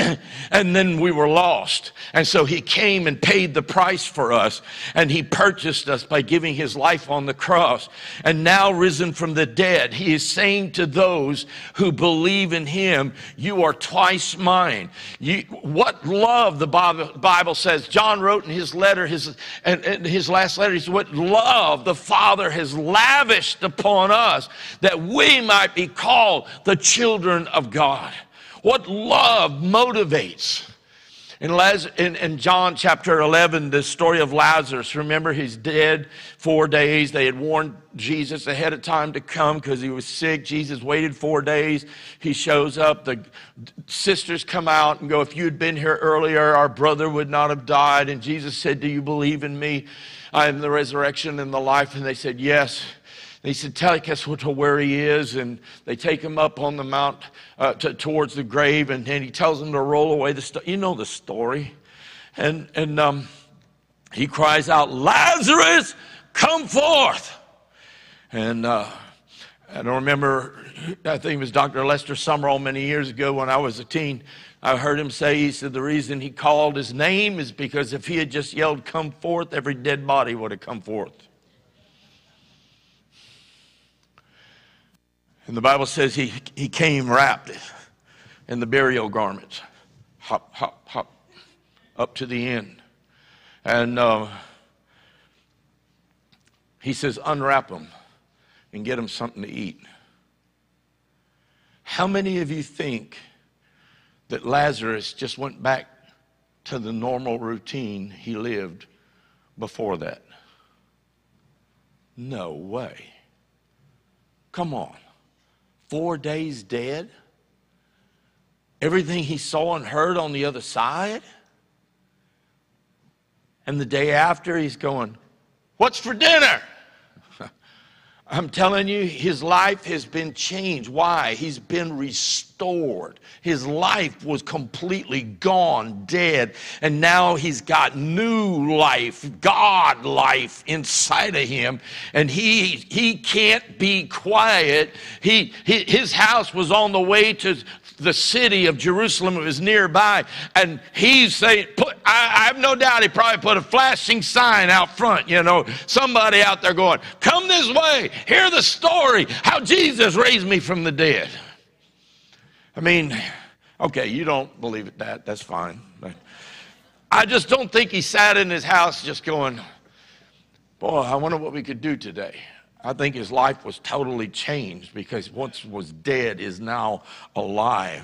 and then we were lost. And so he came and paid the price for us, and he purchased us by giving his life on the cross. And now, risen from the dead, he is saying to those who believe in him, You are twice mine. You, what love the Bible says. John wrote in his letter, his, and his last letter, he said, What love the Father has lavished upon us that we might be called the children of God. What love motivates. In, Las- in, in, John chapter 11, the story of Lazarus, remember he's dead four days. They had warned Jesus ahead of time to come because he was sick. Jesus waited four days. He shows up. The sisters come out and go, If you had been here earlier, our brother would not have died. And Jesus said, Do you believe in me? I am the resurrection and the life. And they said, Yes. He said, Take us to where he is. And they take him up on the mount uh, to, towards the grave. And, and he tells them to roll away the stone. You know the story. And, and um, he cries out, Lazarus, come forth. And uh, I don't remember, I think it was Dr. Lester Sumrall many years ago when I was a teen. I heard him say, he said, the reason he called his name is because if he had just yelled, come forth, every dead body would have come forth. And the Bible says he, he came wrapped in the burial garments. Hop, hop, hop, up to the end. And uh, he says, unwrap them and get them something to eat. How many of you think that Lazarus just went back to the normal routine he lived before that? No way. Come on. Four days dead? Everything he saw and heard on the other side? And the day after, he's going, What's for dinner? I'm telling you, his life has been changed. Why? He's been restored. His life was completely gone, dead, and now he's got new life, God life inside of him, and he he can't be quiet. He, he his house was on the way to the city of Jerusalem. Was nearby. And he's saying, put, I, I, have no doubt he probably put a flashing sign out front, you know, somebody out there going, Come this way, hear the story how Jesus raised me from the dead. I mean, okay, you don't believe it, that, that's fine. I just don't think he sat in his house just going, Boy, I wonder what we could do today. I think his life was totally changed because once was dead is now alive.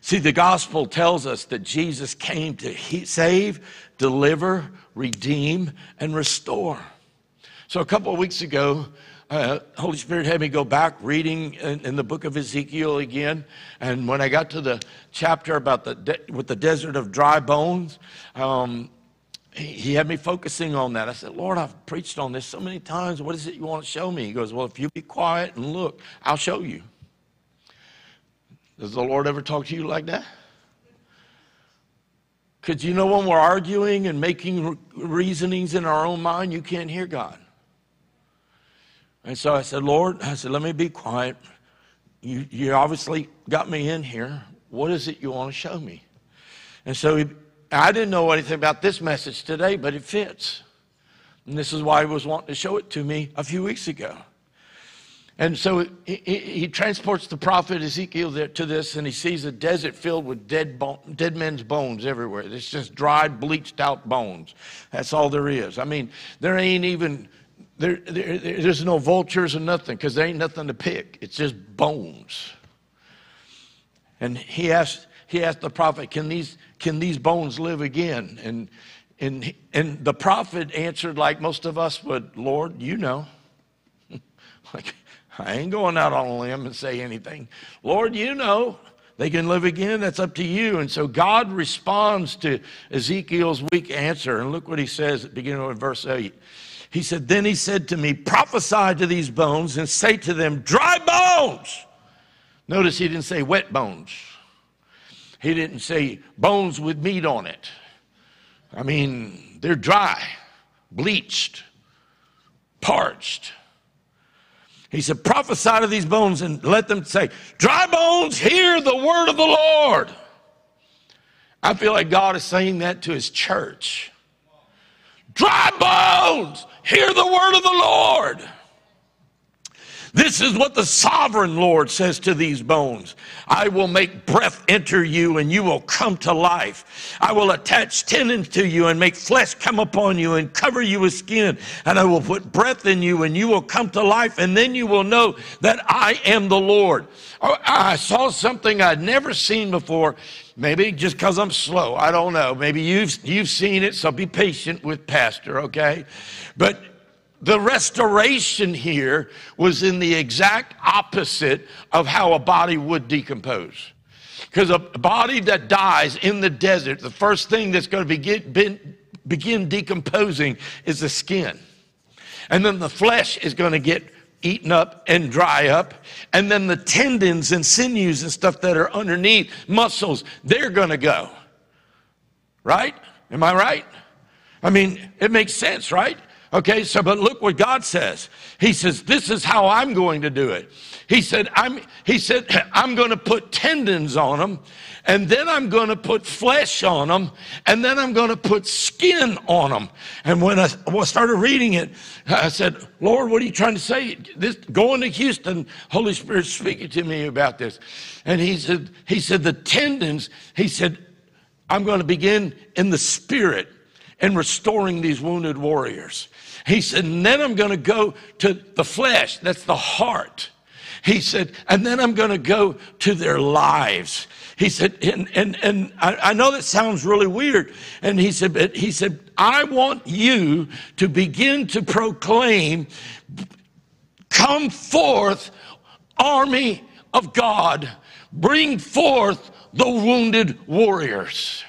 See, the gospel tells us that Jesus came to save, deliver, redeem, and restore. So a couple of weeks ago, uh, Holy Spirit had me go back reading in, in, the book of Ezekiel again, and when I got to the chapter about the de- with the desert of dry bones, um, he had me focusing on that. I said, Lord, I've preached on this so many times. What is it you want to show me? He goes, Well, if you be quiet and look, I'll show you. Does the Lord ever talk to you like that? Because you know, when we're arguing and making reasonings in our own mind, you can't hear God. And so I said, Lord, I said, let me be quiet. You, you obviously got me in here. What is it you want to show me? And so he, I didn't know anything about this message today, but it fits. And this is why he was wanting to show it to me a few weeks ago. And so he, he transports the prophet Ezekiel there to this, and he sees a desert filled with dead, bone, dead men's bones everywhere. It's just dried, bleached out bones. That's all there is. I mean, there ain't even, there, there there's no vultures or nothing because there ain't nothing to pick. It's just bones. And he asked, he asked the prophet, Can these, can these bones live again? And, and, and the prophet answered, like most of us would, Lord, you know. like, I ain't going out on a limb and say anything. Lord, you know. They can live again. That's up to you. And so God responds to Ezekiel's weak answer. And look what he says at beginning of verse 8. He said, Then he said to me, Prophesy to these bones and say to them, Dry bones. Notice he didn't say wet bones. He didn't say bones with meat on it. I mean, they're dry, bleached, parched. He said, prophesy to these bones and let them say, Dry bones, hear the word of the Lord. I feel like God is saying that to his church. Dry bones, hear the word of the Lord. This is what the sovereign Lord says to these bones I will make breath enter you, and you will come to life. I will attach tendons to you and make flesh come upon you and cover you with skin. And I will put breath in you, and you will come to life. And then you will know that I am the Lord. Oh, I saw something I'd never seen before. Maybe just because I'm slow. I don't know. Maybe you've, you've seen it, so be patient with Pastor, okay? But the restoration here was in the exact opposite of how a body would decompose. Because a body that dies in the desert, the first thing that's going to be get, been, begin decomposing is the skin. And then the flesh is going to get eaten up and dry up. And then the tendons and sinews and stuff that are underneath, muscles, they're going to go. Right? Am I right? I mean, it makes sense, right? Okay, so but look what God says. He says, This is how I'm going to do it. He said, I'm he said, I'm going to put tendons on them, and then I'm going to put flesh on them, and then I'm going to put skin on them. And when I started reading it, I said, Lord, what are you trying to say? This going to Houston, Holy Spirit speaking to me about this. And he said, he said, the tendons, he said, I'm going to begin in the spirit and restoring these wounded warriors. He said, and then I'm going to go to the flesh, that's the heart. He said, and then I'm going to go to their lives. He said, and, and, and I, I know that sounds really weird. And he said, but he said, I want you to begin to proclaim, come forth, army of God, bring forth the wounded warriors.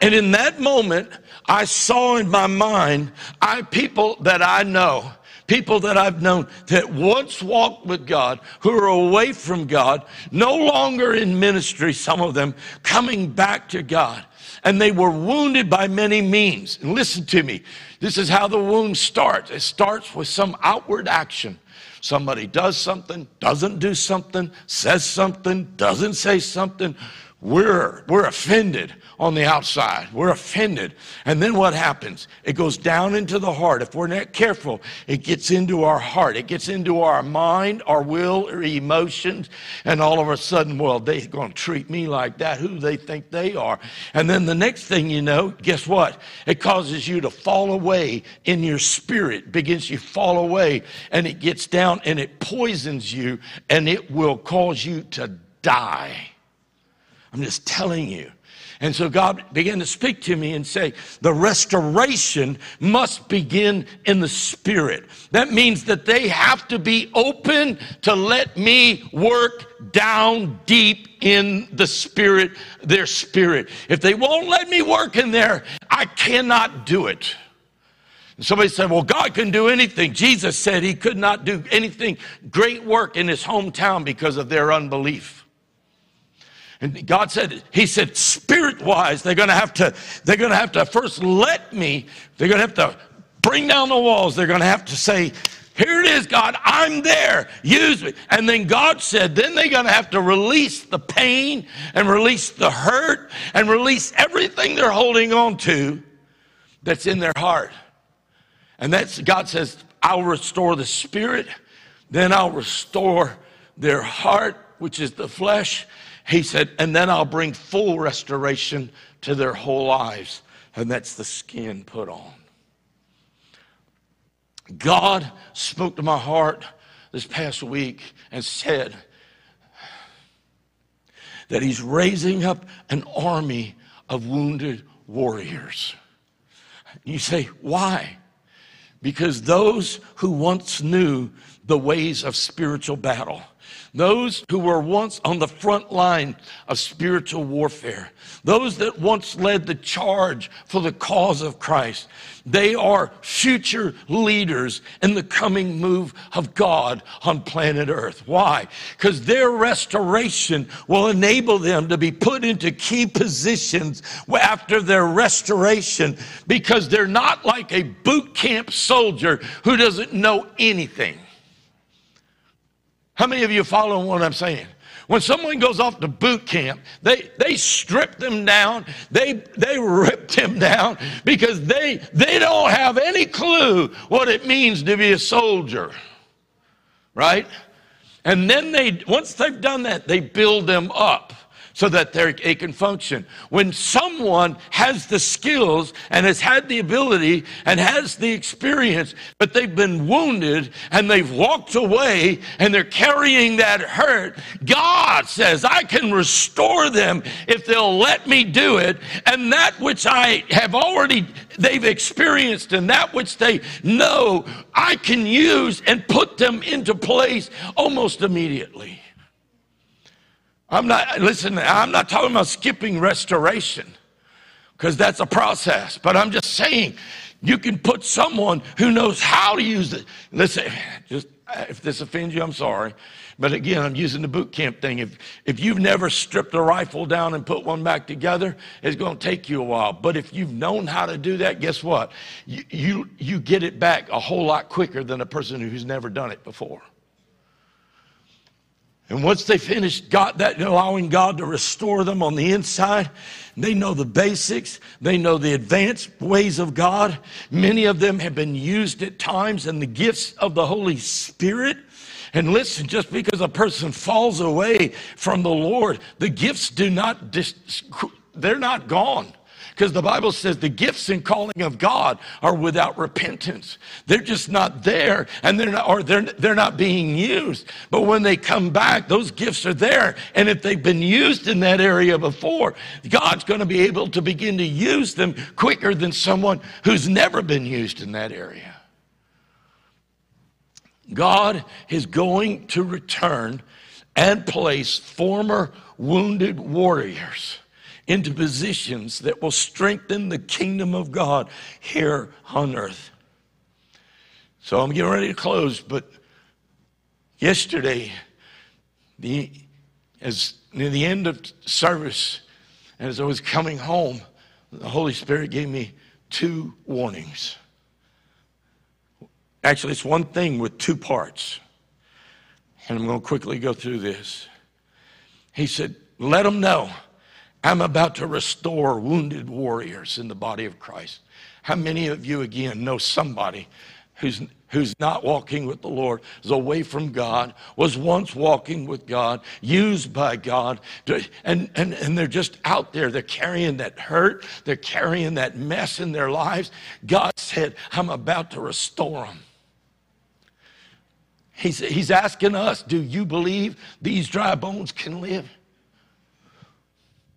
And in that moment, I saw in my mind, I people that I know, people that I've known that once walked with God, who are away from God, no longer in ministry, some of them coming back to God. And they were wounded by many means. And listen to me. This is how the wound starts. It starts with some outward action. Somebody does something, doesn't do something, says something, doesn't say something. We're, we're offended on the outside. We're offended. And then what happens? It goes down into the heart. If we're not careful, it gets into our heart. It gets into our mind, our will, our emotions. And all of a sudden, well, they're going to treat me like that. Who they think they are. And then the next thing you know, guess what? It causes you to fall away in your spirit, begins you fall away, and it gets down and it poisons you, and it will cause you to die. I'm just telling you. And so God began to speak to me and say, the restoration must begin in the spirit. That means that they have to be open to let me work down deep in the spirit, their spirit. If they won't let me work in there, I cannot do it. somebody said, Well, God can do anything. Jesus said he could not do anything, great work in his hometown because of their unbelief. And God said, He said, spirit wise, they're gonna have to, they're gonna have to first let me, they're gonna have to bring down the walls. They're gonna have to say, here it is, God, I'm there. Use me. And then God said, then they're to have to release the pain and release the hurt and release everything they're holding on to that's in their heart. And that's, God says, I'll restore the spirit, then I'll restore their heart, which is the flesh, he said, and then I'll bring full restoration to their whole lives. And that's the skin put on. God spoke to my heart this past week and said that He's raising up an army of wounded warriors. You say, why? Because those who once knew the ways of spiritual battle those who were once on the front line of spiritual warfare, those that once led the charge for the cause of Christ, they are future leaders in the coming move of God on planet Earth. Why? Because their restoration will enable them to be put into key positions after their restoration because they're not like a boot camp soldier who doesn't know anything. How many of you following what I'm saying? When someone goes off to boot camp, they, they strip them down, they, they rip them down because they, they don't have any clue what it means to be a soldier. Right? And then they, once they've done that, they build them up so that they can function. When someone has the skills and has had the ability and has the experience, but they've been wounded and they've walked away and they're carrying that hurt, God says, I can restore them if they'll let me do it. And that which I have already, they've experienced and that which they know, I can use and put them into place almost immediately. I'm not, listen, I'm not talking about skipping restoration because that's a process. But I'm just saying, you can put someone who knows how to use it. Listen, just if this offends you, I'm sorry. But again, I'm using the boot camp thing. If, if you've never stripped a rifle down and put one back together, it's going to take you a while. But if you've known how to do that, guess what? You, you, you get it back a whole lot quicker than a person who's never done it before. And once they finish God, that, allowing God to restore them on the inside, they know the basics. They know the advanced ways of God. Many of them have been used at times in the gifts of the Holy Spirit. And listen, just because a person falls away from the Lord, the gifts do not, dis- they're not gone. Because the Bible says the gifts and calling of God are without repentance. They're just not there and they're not, or they're, they're not being used. But when they come back, those gifts are there. And if they've been used in that area before, God's going to be able to begin to use them quicker than someone who's never been used in that area. God is going to return and place former wounded warriors into positions that will strengthen the kingdom of God here on earth. So I'm getting ready to close, but yesterday, the, as near the end of service, as I was coming home, the Holy Spirit gave me two warnings. Actually, it's one thing with two parts. And I'm going to quickly go through this. He said, Let them know I'm about to restore wounded warriors in the body of Christ. How many of you, again, know somebody who's, who's not walking with the Lord, is away from God, was once walking with God, used by God, to, and, and, and they're just out there. They're carrying that hurt, they're carrying that mess in their lives. God said, I'm about to restore them. He's, he's asking us, do you believe these dry bones can live?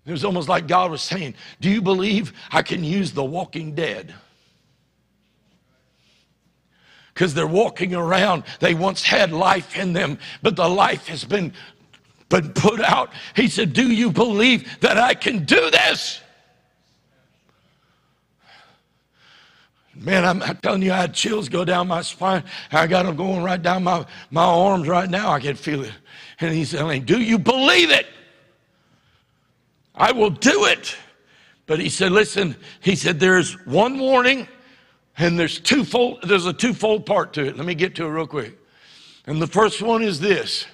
It was almost like God was saying, Do you believe I can use the walking dead? Because they're walking around. They once had life in them, but the life has been, been put out. He said, Do you believe that I can do this? Man, I'm, I'm, telling you, I had chills go down my spine. I got them going right down my, my arms right now. I can feel it. And he's saying, Do you believe it? I will do it. But he said, listen, he said, there's one warning and there's twofold, there's a twofold part to it. Let me get to it real quick. And the first one is this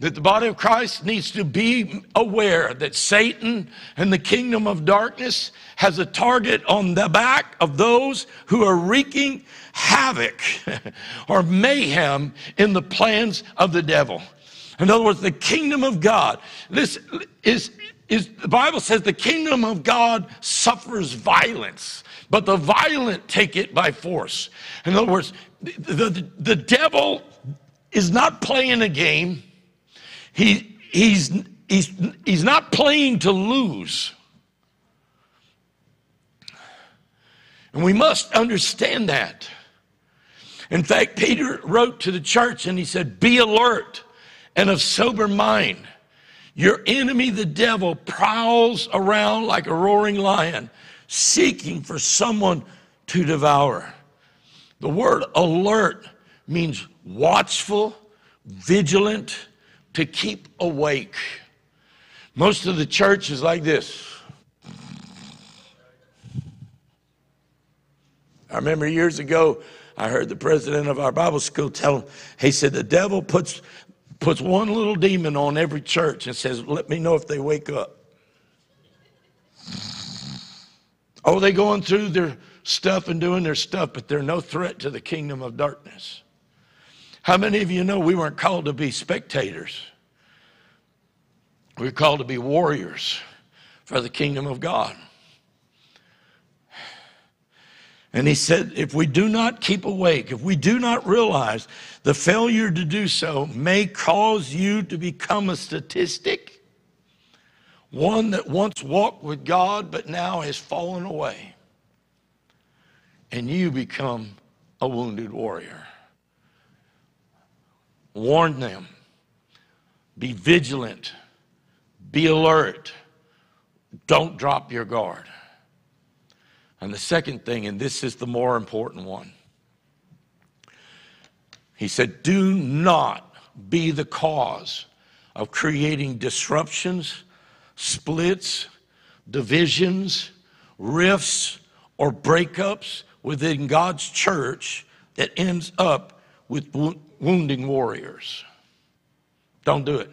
that the body of Christ needs to be aware that Satan and the kingdom of darkness has a target on the back of those who are wreaking havoc or mayhem in the plans of the devil. In other words, the kingdom of God. This is is the Bible says the kingdom of God suffers violence, but the violent take it by force. In other words, the, the, the devil is not playing a game. He, he's, he's, he's not playing to lose. And we must understand that. In fact, Peter wrote to the church and he said, Be alert and of sober mind. Your enemy, the devil, prowls around like a roaring lion, seeking for someone to devour. The word alert means watchful, vigilant, to keep awake. Most of the church is like this. I remember years ago, I heard the president of our Bible school tell, him, he said, the devil puts puts one little demon on every church and says, Let me know if they wake up. Oh, they going through their stuff and doing their stuff, but they're no threat to the kingdom of darkness. How many of you know we weren't called to be spectators? We we're called to be warriors for the kingdom of God. And he said, if we do not keep awake, if we do not realize the failure to do so may cause you to become a statistic, one that once walked with God but now has fallen away, and you become a wounded warrior. Warn them, be vigilant, be alert, don't drop your guard. And the second thing, and this is the more important one, he said, Do not be the cause of creating disruptions, splits, divisions, rifts, or breakups within God's church that ends up with wounding warriors. Don't do it.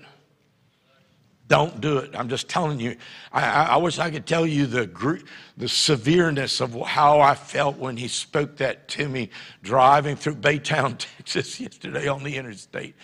Don't do it. I'm just telling you. I, I, wish I could tell you the gr- the severeness of how I felt when he spoke that to me driving through Baytown, Texas yesterday on the interstate.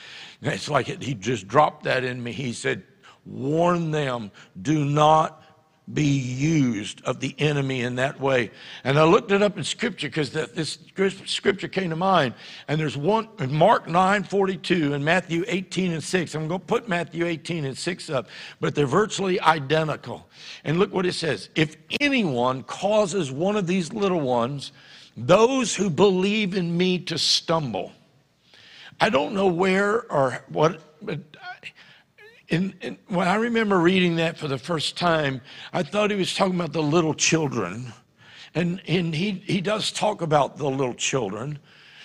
And it's like it, he just dropped that in me. He said, "Warn them, do not be used of the enemy in that way. And I looked it up in scripture because this scripture came to mind. And there's one in Mark 9 42 and Matthew 18 and 6. I'm going to put Matthew 18 and 6 up, but they're virtually identical. And look what it says If anyone causes one of these little ones, those who believe in me to stumble. I don't know where or what, and, and, when I remember reading that for the first time, I thought he was talking about the little children. And, and he, he does talk about the little children,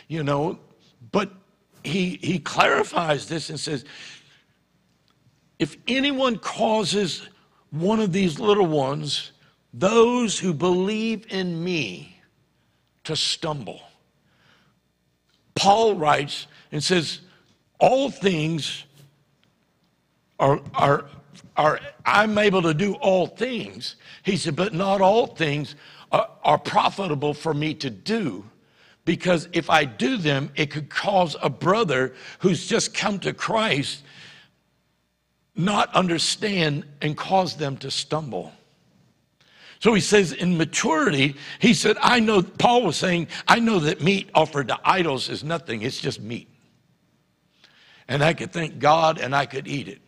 you know, but he, he clarifies this and says, if anyone causes one of these little ones, those who believe in me, to stumble. Paul writes and says, all things are, are, are I'm able to do all things. He said, but not all things are, are profitable for me to do because if I do them, it could cause a brother who's just come to Christ not understand and cause them to stumble. So he says, in maturity, he said, I know, Paul was saying, I know that meat offered to idols is nothing, it's just meat. And I could thank God and I could eat it.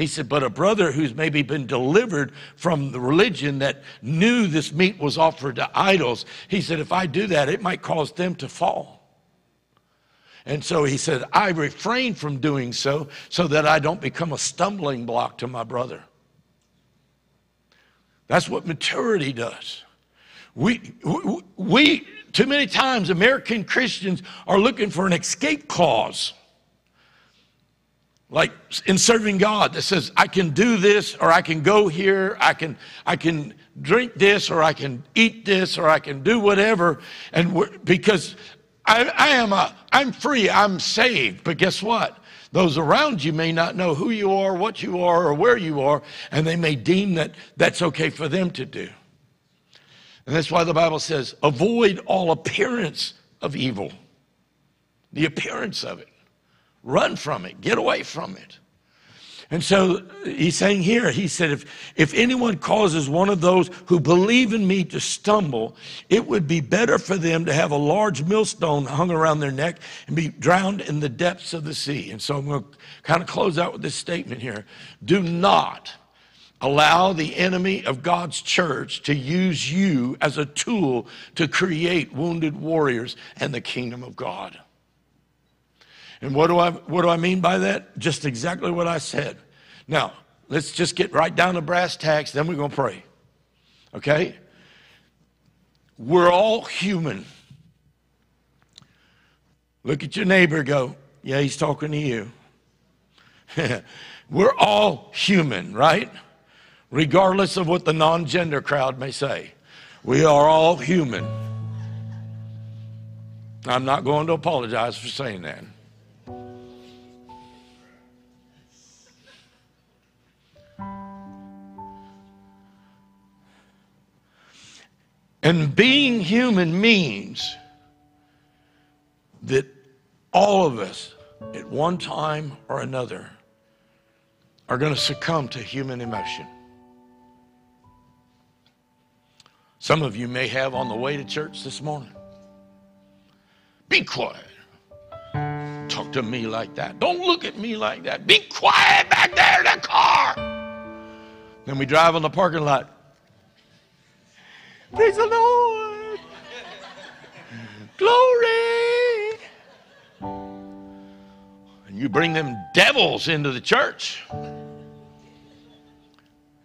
He said, but a brother who's maybe been delivered from the religion that knew this meat was offered to idols, he said, if I do that, it might cause them to fall. And so he said, I refrain from doing so so that I don't become a stumbling block to my brother. That's what maturity does. We, we, we too many times, American Christians are looking for an escape clause like in serving God that says I can do this or I can go here, I can I can drink this or I can eat this or I can do whatever and because I, I am a I'm free, I'm saved. But guess what? Those around you may not know who you are, what you are, or where you are, and they may deem that that's okay for them to do. And that's why the Bible says, avoid all appearance of evil. The appearance of it. Run from it, get away from it. And so he's saying here, he said, if, if anyone causes one of those who believe in me to stumble, it would be better for them to have a large millstone hung around their neck and be drowned in the depths of the sea. And so I'm going to kind of close out with this statement here. Do not allow the enemy of God's church to use you as a tool to create wounded warriors and the kingdom of God. And what do I what do I mean by that? Just exactly what I said. Now, let's just get right down to brass tacks, then we're going to pray. Okay? We're all human. Look at your neighbor go, yeah, he's talking to you. we're all human, right? Regardless of what the non gender crowd may say. We are all human. I'm not going to apologize for saying that. And being human means that all of us, at one time or another, are going to succumb to human emotion. Some of you may have on the way to church this morning. Be quiet. Talk to me like that. Don't look at me like that. Be quiet back there in the car. Then we drive on the parking lot. Praise the Lord. Glory. And you bring them devils into the church.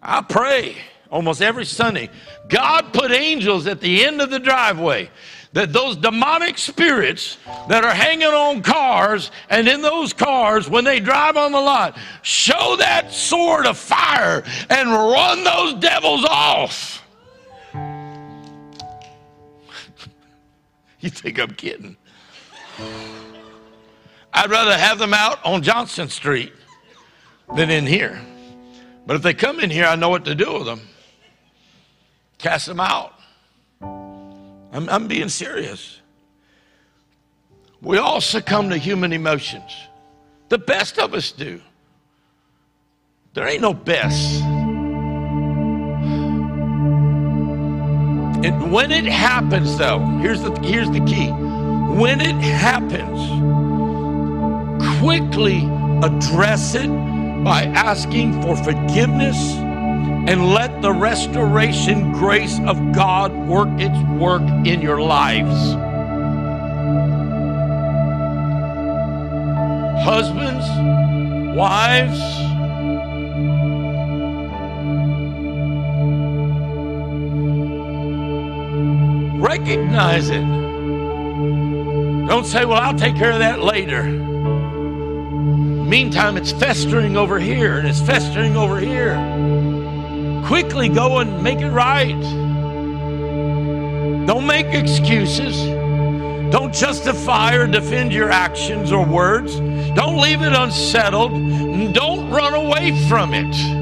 I pray. almost every Sunday. God put angels at the end of the driveway. That those demonic spirits that are hanging on cars and in those cars, when they drive on the lot, show that sword of fire and run those devils off. you think I'm kidding? I'd rather have them out on Johnston Street than in here. But if they come in here, I know what to do with them. Cast them out. I'm, I'm being serious. We all succumb to human emotions. The best of us do. There ain't no best. And when it happens, though, here's the, here's the key. When it happens, quickly address it by asking for forgiveness and let the restoration grace of God work its work in your lives. Husbands, wives, recognize it. Don't say, Well, I'll take care of that later. Meantime, it's festering over here and it's festering over here. Quickly go and make it right. Don't make excuses. Don't justify or defend your actions or words. Don't leave it unsettled. Don't run away from it.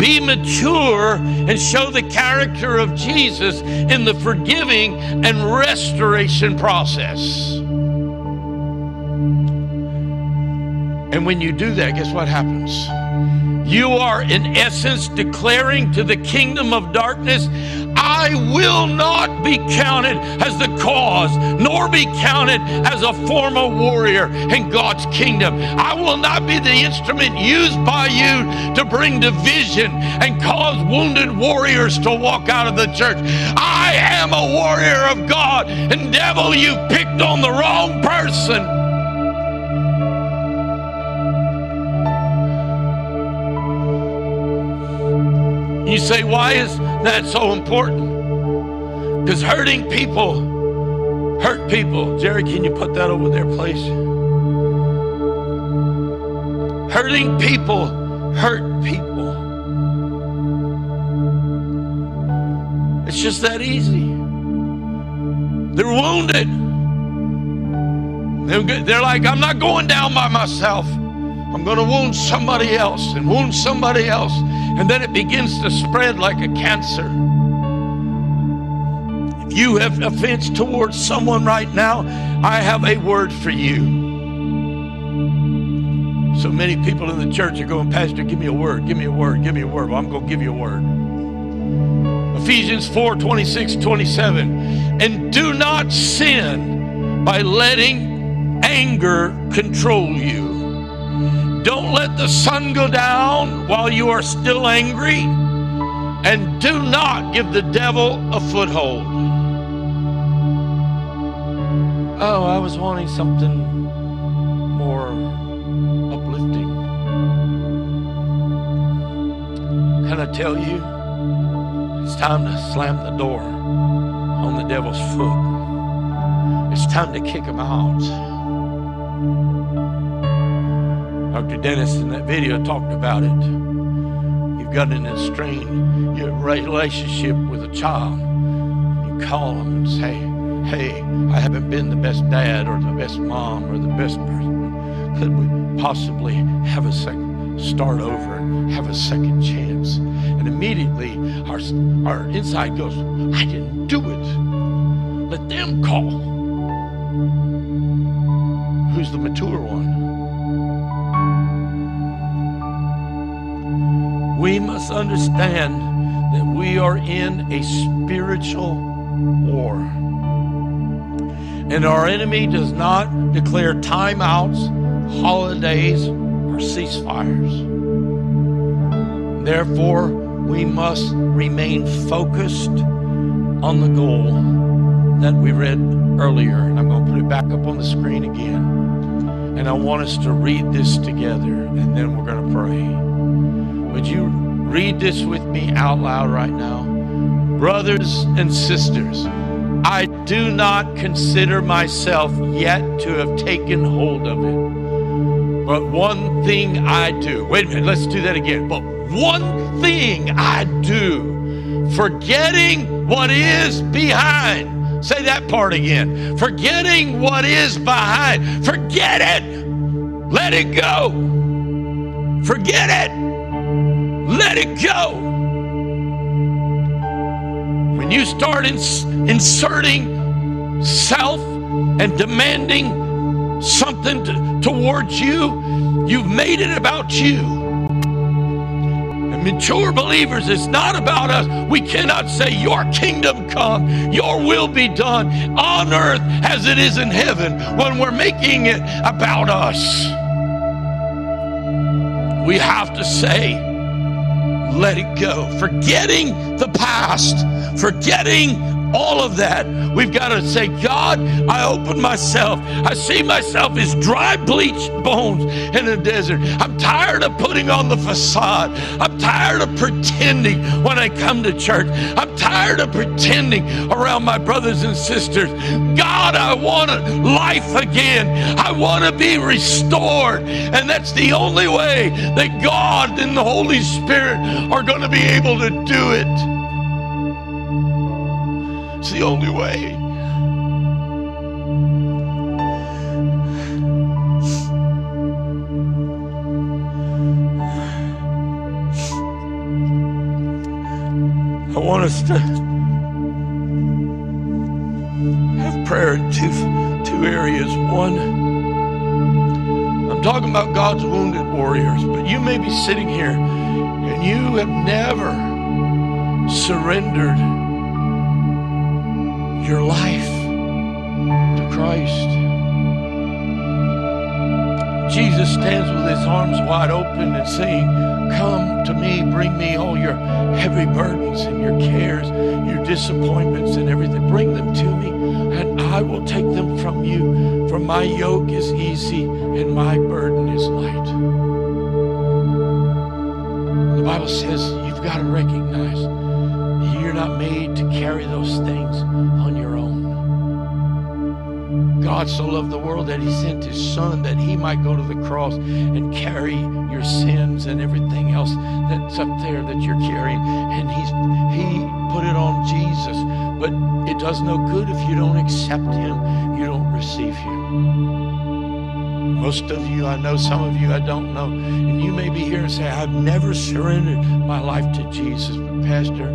Be mature and show the character of Jesus in the forgiving and restoration process. And when you do that, guess what happens? You are, in essence, declaring to the kingdom of darkness, I will not be counted as the cause, nor be counted as a former warrior in God's kingdom. I will not be the instrument used by you to bring division and cause wounded warriors to walk out of the church. I am a warrior of God, and devil, you picked on the wrong person. You say, why is that so important? Because hurting people hurt people. Jerry, can you put that over there, please? Hurting people hurt people. It's just that easy. They're wounded. They're like, I'm not going down by myself. I'm going to wound somebody else and wound somebody else. And then it begins to spread like a cancer. You have offense towards someone right now, I have a word for you. So many people in the church are going, Pastor, give me a word, give me a word, give me a word. Well, I'm going to give you a word. Ephesians 4 26, 27. And do not sin by letting anger control you. Don't let the sun go down while you are still angry. And do not give the devil a foothold. Oh, I was wanting something more uplifting. Can I tell you? It's time to slam the door on the devil's foot. It's time to kick him out. Dr. Dennis in that video talked about it. You've got an strained relationship with a child. You call them and say, Hey, I haven't been the best dad or the best mom or the best person. Could we possibly have a second, start over and have a second chance? And immediately our, our inside goes, I didn't do it. Let them call. Who's the mature one? we must understand that we are in a spiritual war. And our enemy does not declare timeouts, holidays, or ceasefires. Therefore, we must remain focused on the goal that we read earlier. And I'm going to put it back up on the screen again. And I want us to read this together, and then we're going to pray. Would you read this with me out loud right now. Brothers and sisters, I do not consider myself yet to have taken hold of it. But one thing I do. Wait a minute, let's do that again. But one thing I do, forgetting what is behind. Say that part again. Forgetting what is behind. Forget it. Let it go. Forget it. Let it go. When you start ins- inserting self and demanding something to- towards you, you've made it about you. And mature believers, it's not about us. We cannot say, Your kingdom come, your will be done on earth as it is in heaven when we're making it about us. We have to say, let it go. Forgetting the past, forgetting all of that. We've got to say, God, I open myself. I see myself as dry, bleached bones in a desert. I'm tired of putting on the facade. I'm tired of pretending when I come to church. I'm tired of pretending around my brothers and sisters. God, I want life again. I want to be restored. And that's the only way that God and the Holy Spirit are going to be able to do it. It's the only way. I want us to have prayer in two, two areas. One, I'm talking about God's wounded warriors, but you may be sitting here and you have never surrendered your life to Christ. Jesus stands with his arms wide open and saying, Come to me, bring me all your heavy burdens and your cares, your disappointments and everything. Bring them to me, and I will take them from you. For my yoke is easy and my burden is light. The Bible says you've got to recognize not made to carry those things on your own. God so loved the world that he sent his son that he might go to the cross and carry your sins and everything else that's up there that you're carrying. And he's he put it on Jesus. But it does no good if you don't accept him, you don't receive him. Most of you, I know some of you I don't know. And you may be here and say, I've never surrendered my life to Jesus. But Pastor,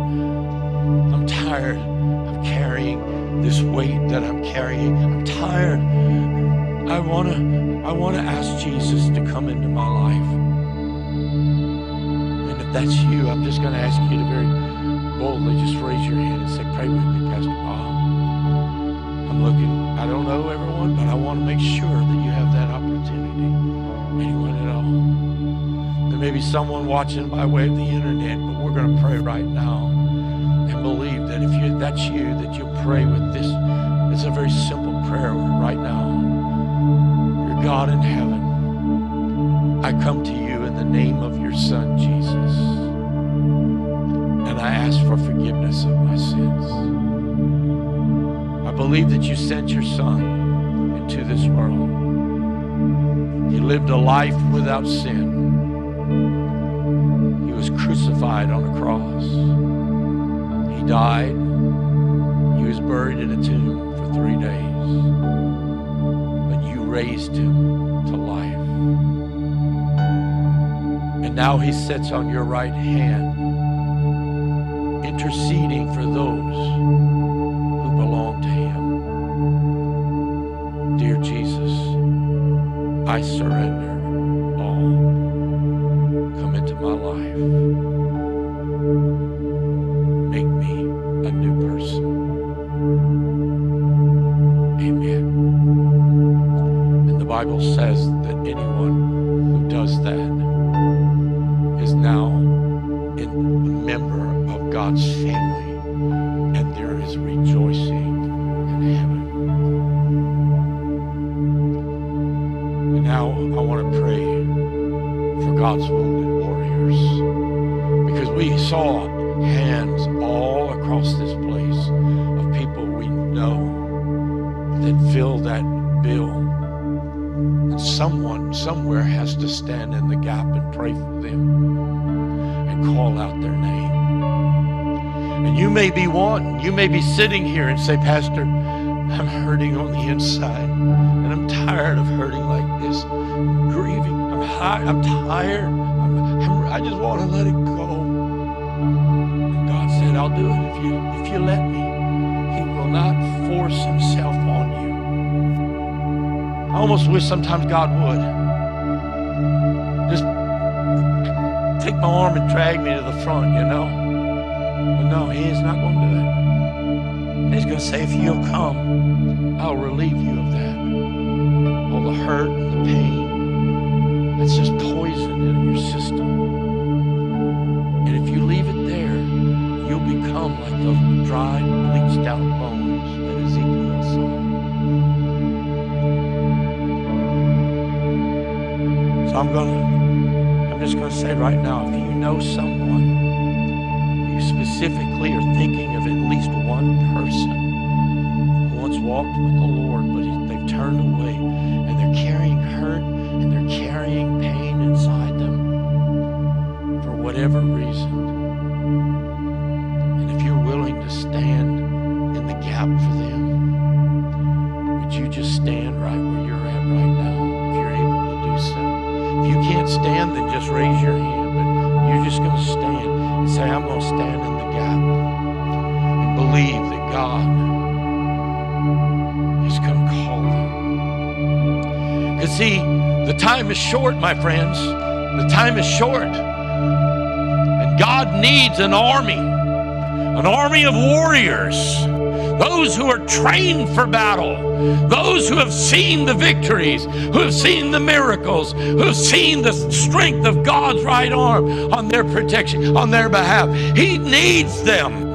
tired of carrying this weight that I'm carrying. I'm tired. I want to I want to ask Jesus to come into my life. And if that's you, I'm just going to ask you to very boldly just raise your hand and say, Pray with me, Pastor Bob. I'm looking, I don't know everyone, but I want to make sure that you have that opportunity. Anyone at all? There may be someone watching by way of the internet, but we're going to pray right now believe that if you that's you, that you'll pray with this. It's a very simple prayer right now. Your God in heaven, I come to you in the name of your Son, Jesus. And I ask for forgiveness of my sins. I believe that you sent your Son into this world. He lived a life without sin. He was crucified on a cross. Died. He was buried in a tomb for three days. But you raised him to life. And now he sits on your right hand, interceding for those who belong to him. Dear Jesus, I surrender all. Come into my life. Bible says may be sitting here and say, Pastor, I'm hurting on the inside and I'm tired of hurting like this. I'm grieving. I'm, high, I'm tired. I'm, I'm, I just want to let it go. And God said, I'll do it if you, if you let me. He will not force himself on you. I almost wish sometimes God would. Just take my arm and drag me to the front, you know? But no, he is not going to do it. Going to say, if you'll come, I'll relieve you of that. All the hurt and the pain. It's just poison in your system. And if you leave it there, you'll become like those dried, bleached out bones that Ezekiel saw. So I'm gonna, I'm just gonna say right now, if you know someone, you specifically are thinking of at least one person short, my friends. The time is short. And God needs an army, an army of warriors, those who are trained for battle, those who have seen the victories, who have seen the miracles, who have seen the strength of God's right arm on their protection, on their behalf. He needs them.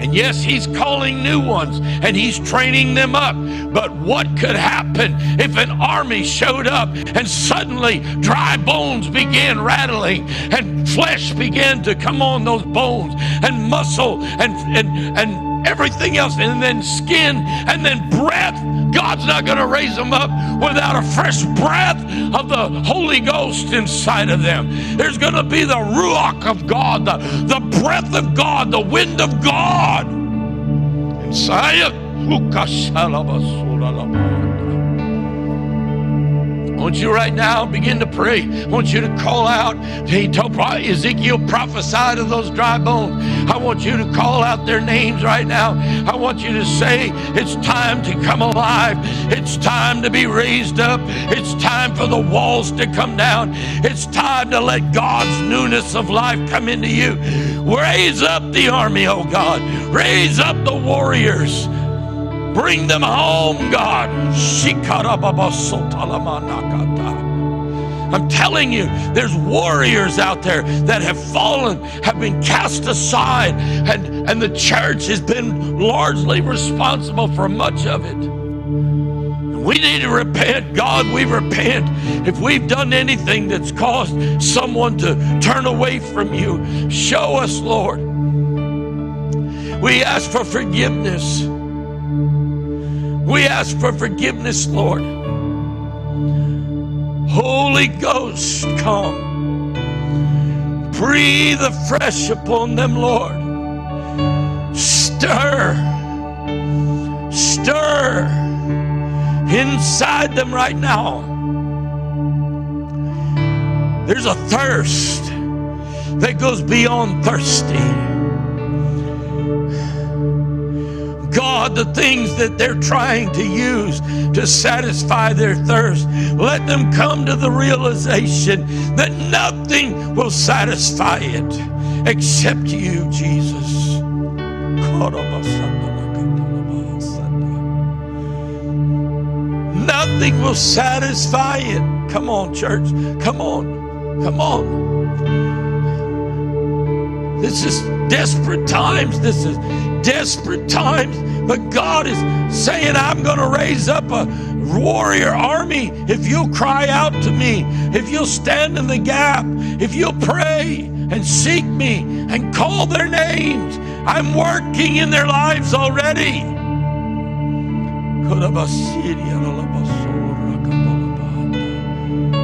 And yes, he's calling new ones and he's training them up. But what could happen if an army showed up and suddenly dry bones began rattling and flesh began to come on those bones and muscle and, and, and everything else, and then skin and then breath? God's not going to raise them up without a fresh breath of the Holy Ghost inside of them. There's going to be the Ruach of God, the, the breath of God, the wind of God inside of I want you right now begin to pray. I want you to call out. He told Ezekiel prophesied of those dry bones. I want you to call out their names right now. I want you to say, It's time to come alive. It's time to be raised up. It's time for the walls to come down. It's time to let God's newness of life come into you. Raise up the army, oh God. Raise up the warriors. Bring them home, God. I'm telling you, there's warriors out there that have fallen, have been cast aside, and, and the church has been largely responsible for much of it. We need to repent. God, we repent. If we've done anything that's caused someone to turn away from you, show us, Lord. We ask for forgiveness. We ask for forgiveness, Lord. Holy Ghost, come. Breathe afresh upon them, Lord. Stir. Stir inside them right now. There's a thirst that goes beyond thirsty. God, the things that they're trying to use to satisfy their thirst, let them come to the realization that nothing will satisfy it except you, Jesus. Nothing will satisfy it. Come on, church. Come on. Come on. This is desperate times. This is desperate times, but God is saying, I'm going to raise up a warrior army if you'll cry out to me, if you'll stand in the gap, if you'll pray and seek me and call their names. I'm working in their lives already.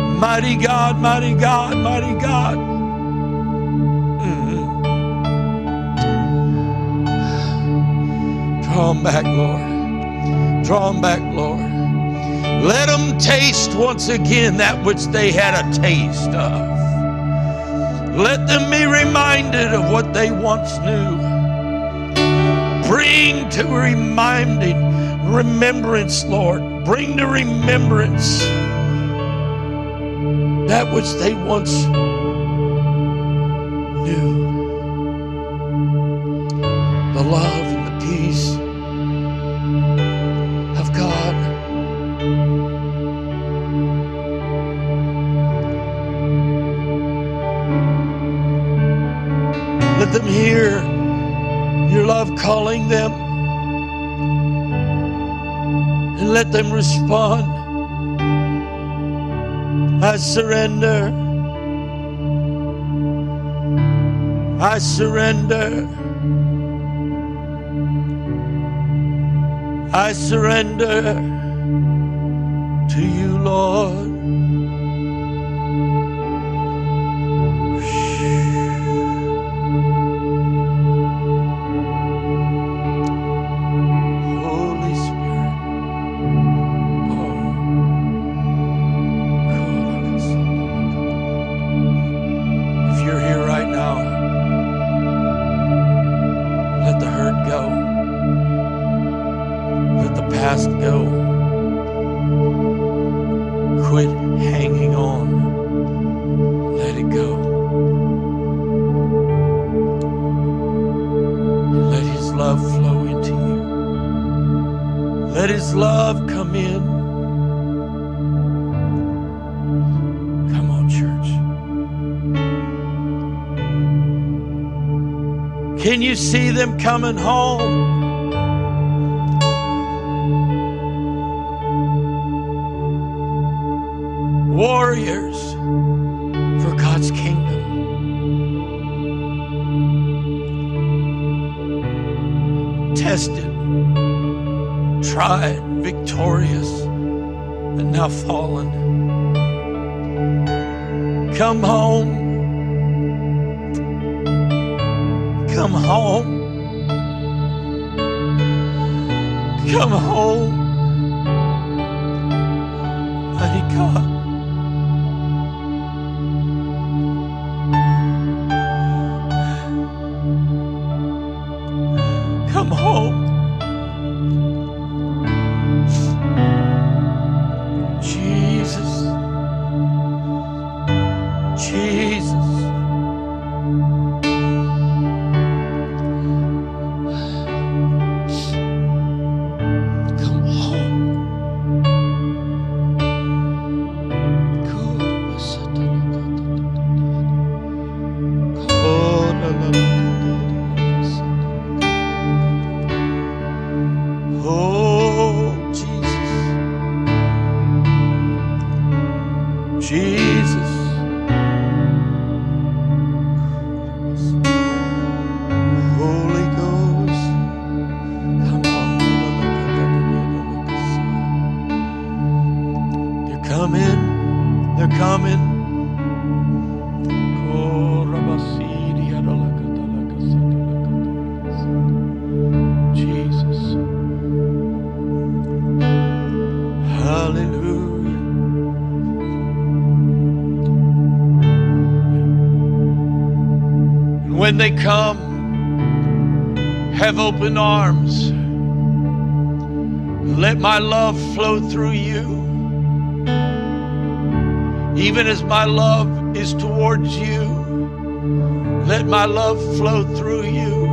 Mighty God, mighty God, mighty God. Mhm. Draw them back, Lord. Draw them back, Lord. Let them taste once again that which they had a taste of. Let them be reminded of what they once knew. Bring to reminding, remembrance, Lord. Bring to remembrance that which they once them respond. I surrender. I surrender. I surrender to you, Lord. Home? Warriors for God's kingdom. Tested, tried, victorious, and now fallen. Come home. Come home. Come home. Mighty God. Come home. Open arms. Let my love flow through you. Even as my love is towards you, let my love flow through you.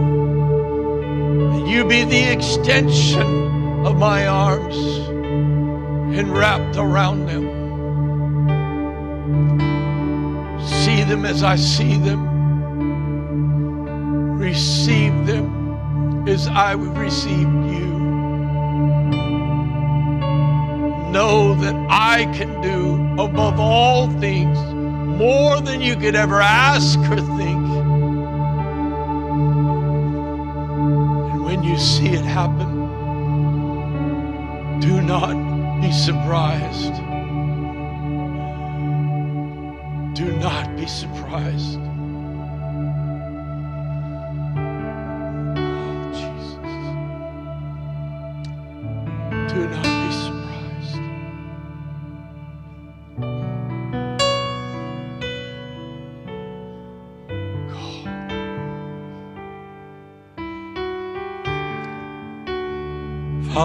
And you be the extension of my arms and wrapped around them. See them as I see them. I receive you. Know that I can do above all things more than you could ever ask or think. And when you see it happen, do not be surprised. Do not be surprised.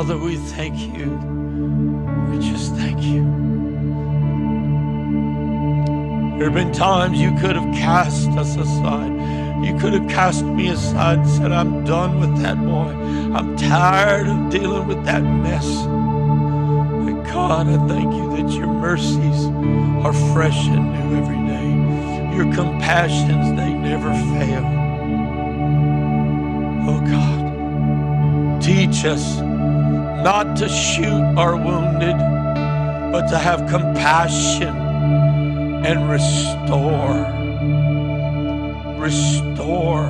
Father, we thank you. We just thank you. There have been times you could have cast us aside. You could have cast me aside and said, I'm done with that boy. I'm tired of dealing with that mess. But God, I thank you that your mercies are fresh and new every day. Your compassions, they never fail. Oh God, teach us not to shoot our wounded, but to have compassion and restore. Restore.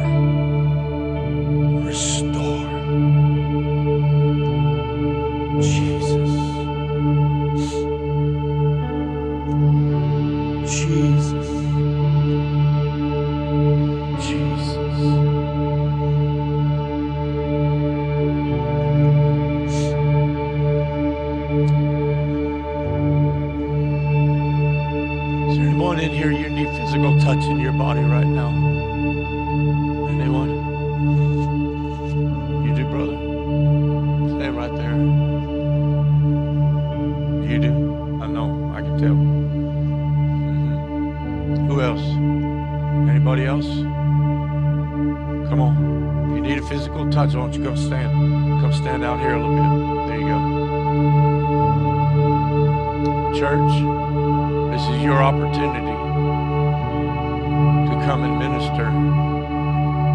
You need physical touch in your body right now? Anyone? You do, brother? Stand right there. You do. I know. I can tell. Mhm. Who else? Anybody else? Come on. If you need a physical touch, why don't you come stand? Come stand out here a little bit. There you go. Church, this is your opportunity come and minister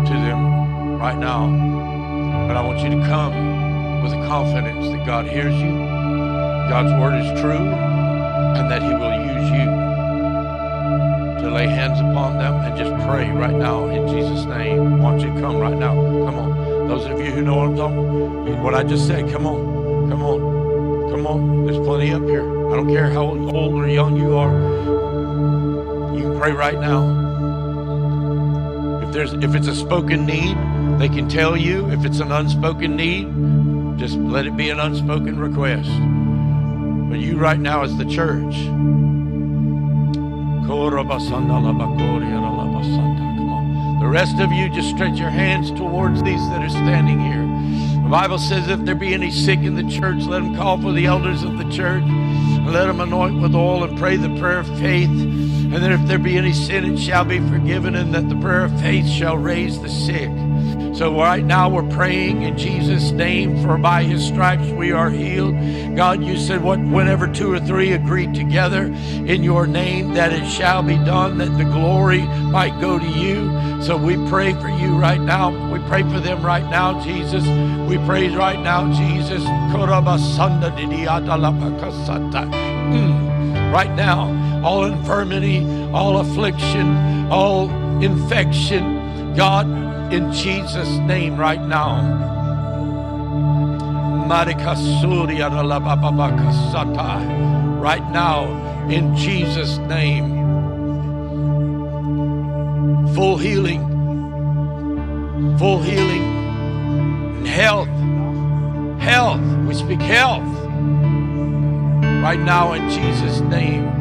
to them right now. But I want you to come with the confidence that God hears you, God's word is true, and that He will use you to lay hands upon them and just pray right now in Jesus' name. Why don't you come right now? Come on. Those of you who know what I'm talking what I just said, come on. Come on. Come on. There's plenty up here. I don't care how old or young you are. You can pray right now. If there's if it's a spoken need, they can tell you. If it's an unspoken need, just let it be an unspoken request. But you right now as the church. The rest of you just stretch your hands towards these that are standing here. The Bible says if there be any sick in the church, let them call for the elders of the church let them anoint with oil and pray the prayer of faith. And that if there be any sin, it shall be forgiven, and that the prayer of faith shall raise the sick. So right now we're praying in Jesus' name, for by his stripes we are healed. God, you said what whenever two or three agree together in your name, that it shall be done, that the glory might go to you. So we pray for you right now. We pray for them right now, Jesus. We praise right now, Jesus. Mm. Right now, all infirmity, all affliction, all infection, God, in Jesus' name right now. Right now, in Jesus' name. Full healing, full healing, and health. Health. We speak health. Right now, in Jesus' name.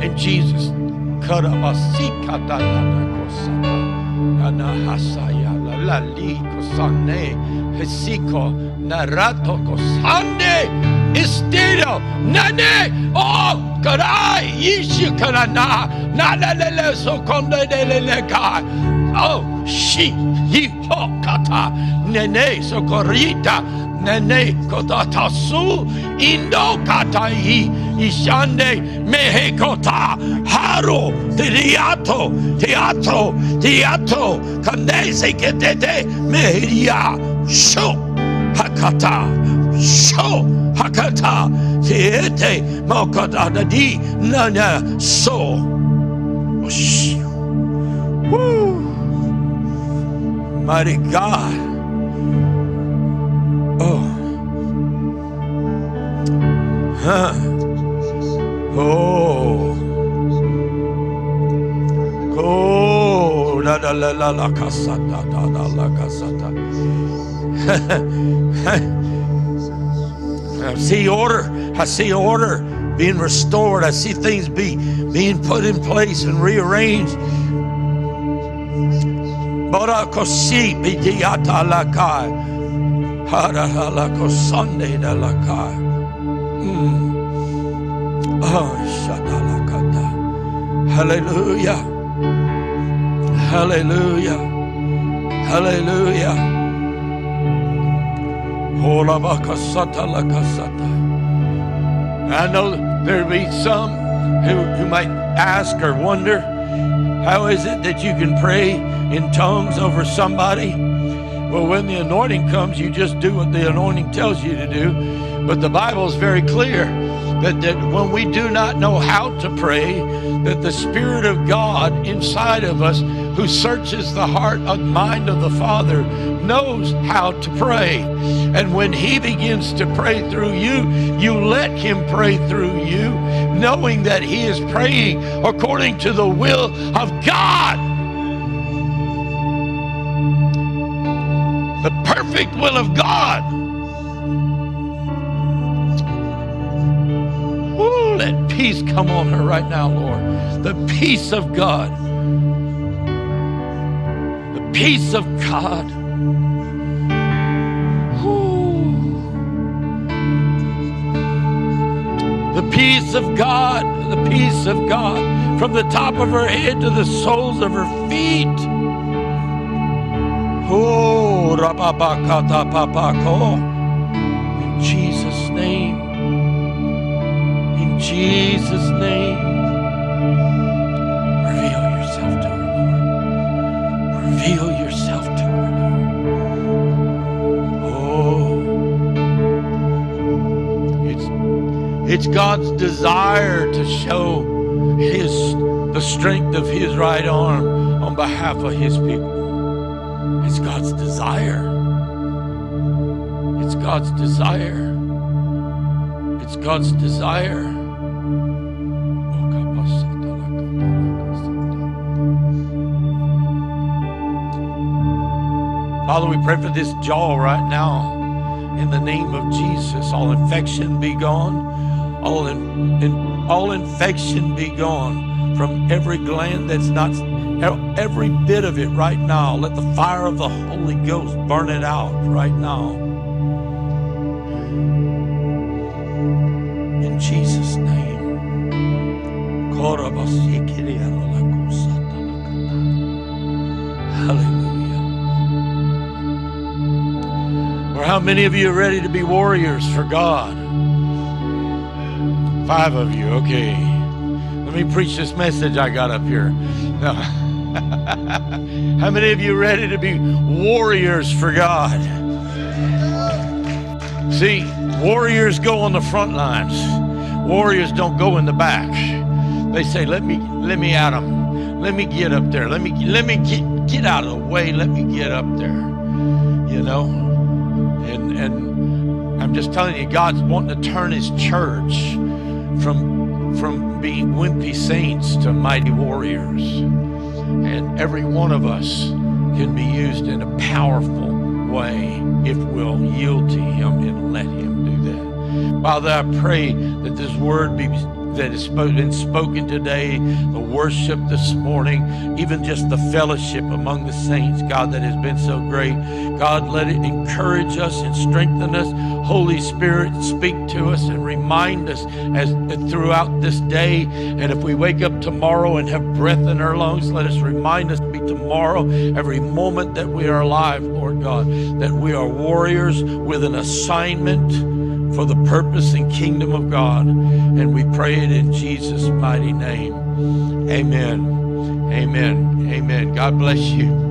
In Jesus' estero nane oh karai ishi karana nalalele sokonde delele kai Oh, she, ye ho kata, nene socorita, nene kotata su, indo kata i, ishande mehe kota, haro, teatro, teatro, teatro, kanese ketete, meheria, sho, hakata, sho, hakata, teete, mokata dadi, nana, so. Woo. Mighty God. Oh. Huh. Oh. Oh. La la la la la la. I see order. I see order being restored. I see things be being put in place and rearranged. Barakosi bidiata lakai. Haralakosande da lakai. Mm. Oh, shadalakata. Hallelujah. Hallelujah. Hallelujah. Holabakasata lakasata. I know there be some who, who might ask or wonder, how is it that you can pray in tongues over somebody? Well, when the anointing comes, you just do what the anointing tells you to do. But the Bible is very clear that, that when we do not know how to pray, that the Spirit of God inside of us, who searches the heart and mind of the Father, knows how to pray. And when He begins to pray through you, you let Him pray through you, knowing that He is praying according to the will of God. The perfect will of God. Peace come on her right now, Lord. The peace of God. The peace of God. The peace of God. The peace of God. From the top of her head to the soles of her feet. Oh, Jesus' Jesus' name. Reveal yourself to her, Lord. Reveal yourself to her, Lord. Oh. It's it's God's desire to show his the strength of his right arm on behalf of his people. It's God's desire. It's God's desire. It's God's desire. Father, we pray for this jaw right now. In the name of Jesus, all infection be gone. All in, in all infection be gone from every gland that's not every bit of it right now. Let the fire of the Holy Ghost burn it out right now. How many of you are ready to be warriors for God? Five of you, okay. Let me preach this message I got up here. No. How many of you are ready to be warriors for God? See, warriors go on the front lines. Warriors don't go in the back. They say, "Let me, let me at them. Let me get up there. Let me, let me get, get out of the way. Let me get up there." You know, and and I'm just telling you, God's wanting to turn His church from from being wimpy saints to mighty warriors. And every one of us can be used in a powerful way if we'll yield to Him and let Him do that. Father, I pray that this word be that has been spoken today, the worship this morning, even just the fellowship among the saints, God, that has been so great. God, let it encourage us and strengthen us. Holy Spirit, speak to us and remind us as throughout this day. And if we wake up tomorrow and have breath in our lungs, let us remind us to be tomorrow, every moment that we are alive, Lord God, that we are warriors with an assignment for the purpose and kingdom of God. And we pray it in Jesus' mighty name. Amen. Amen. Amen. God bless you.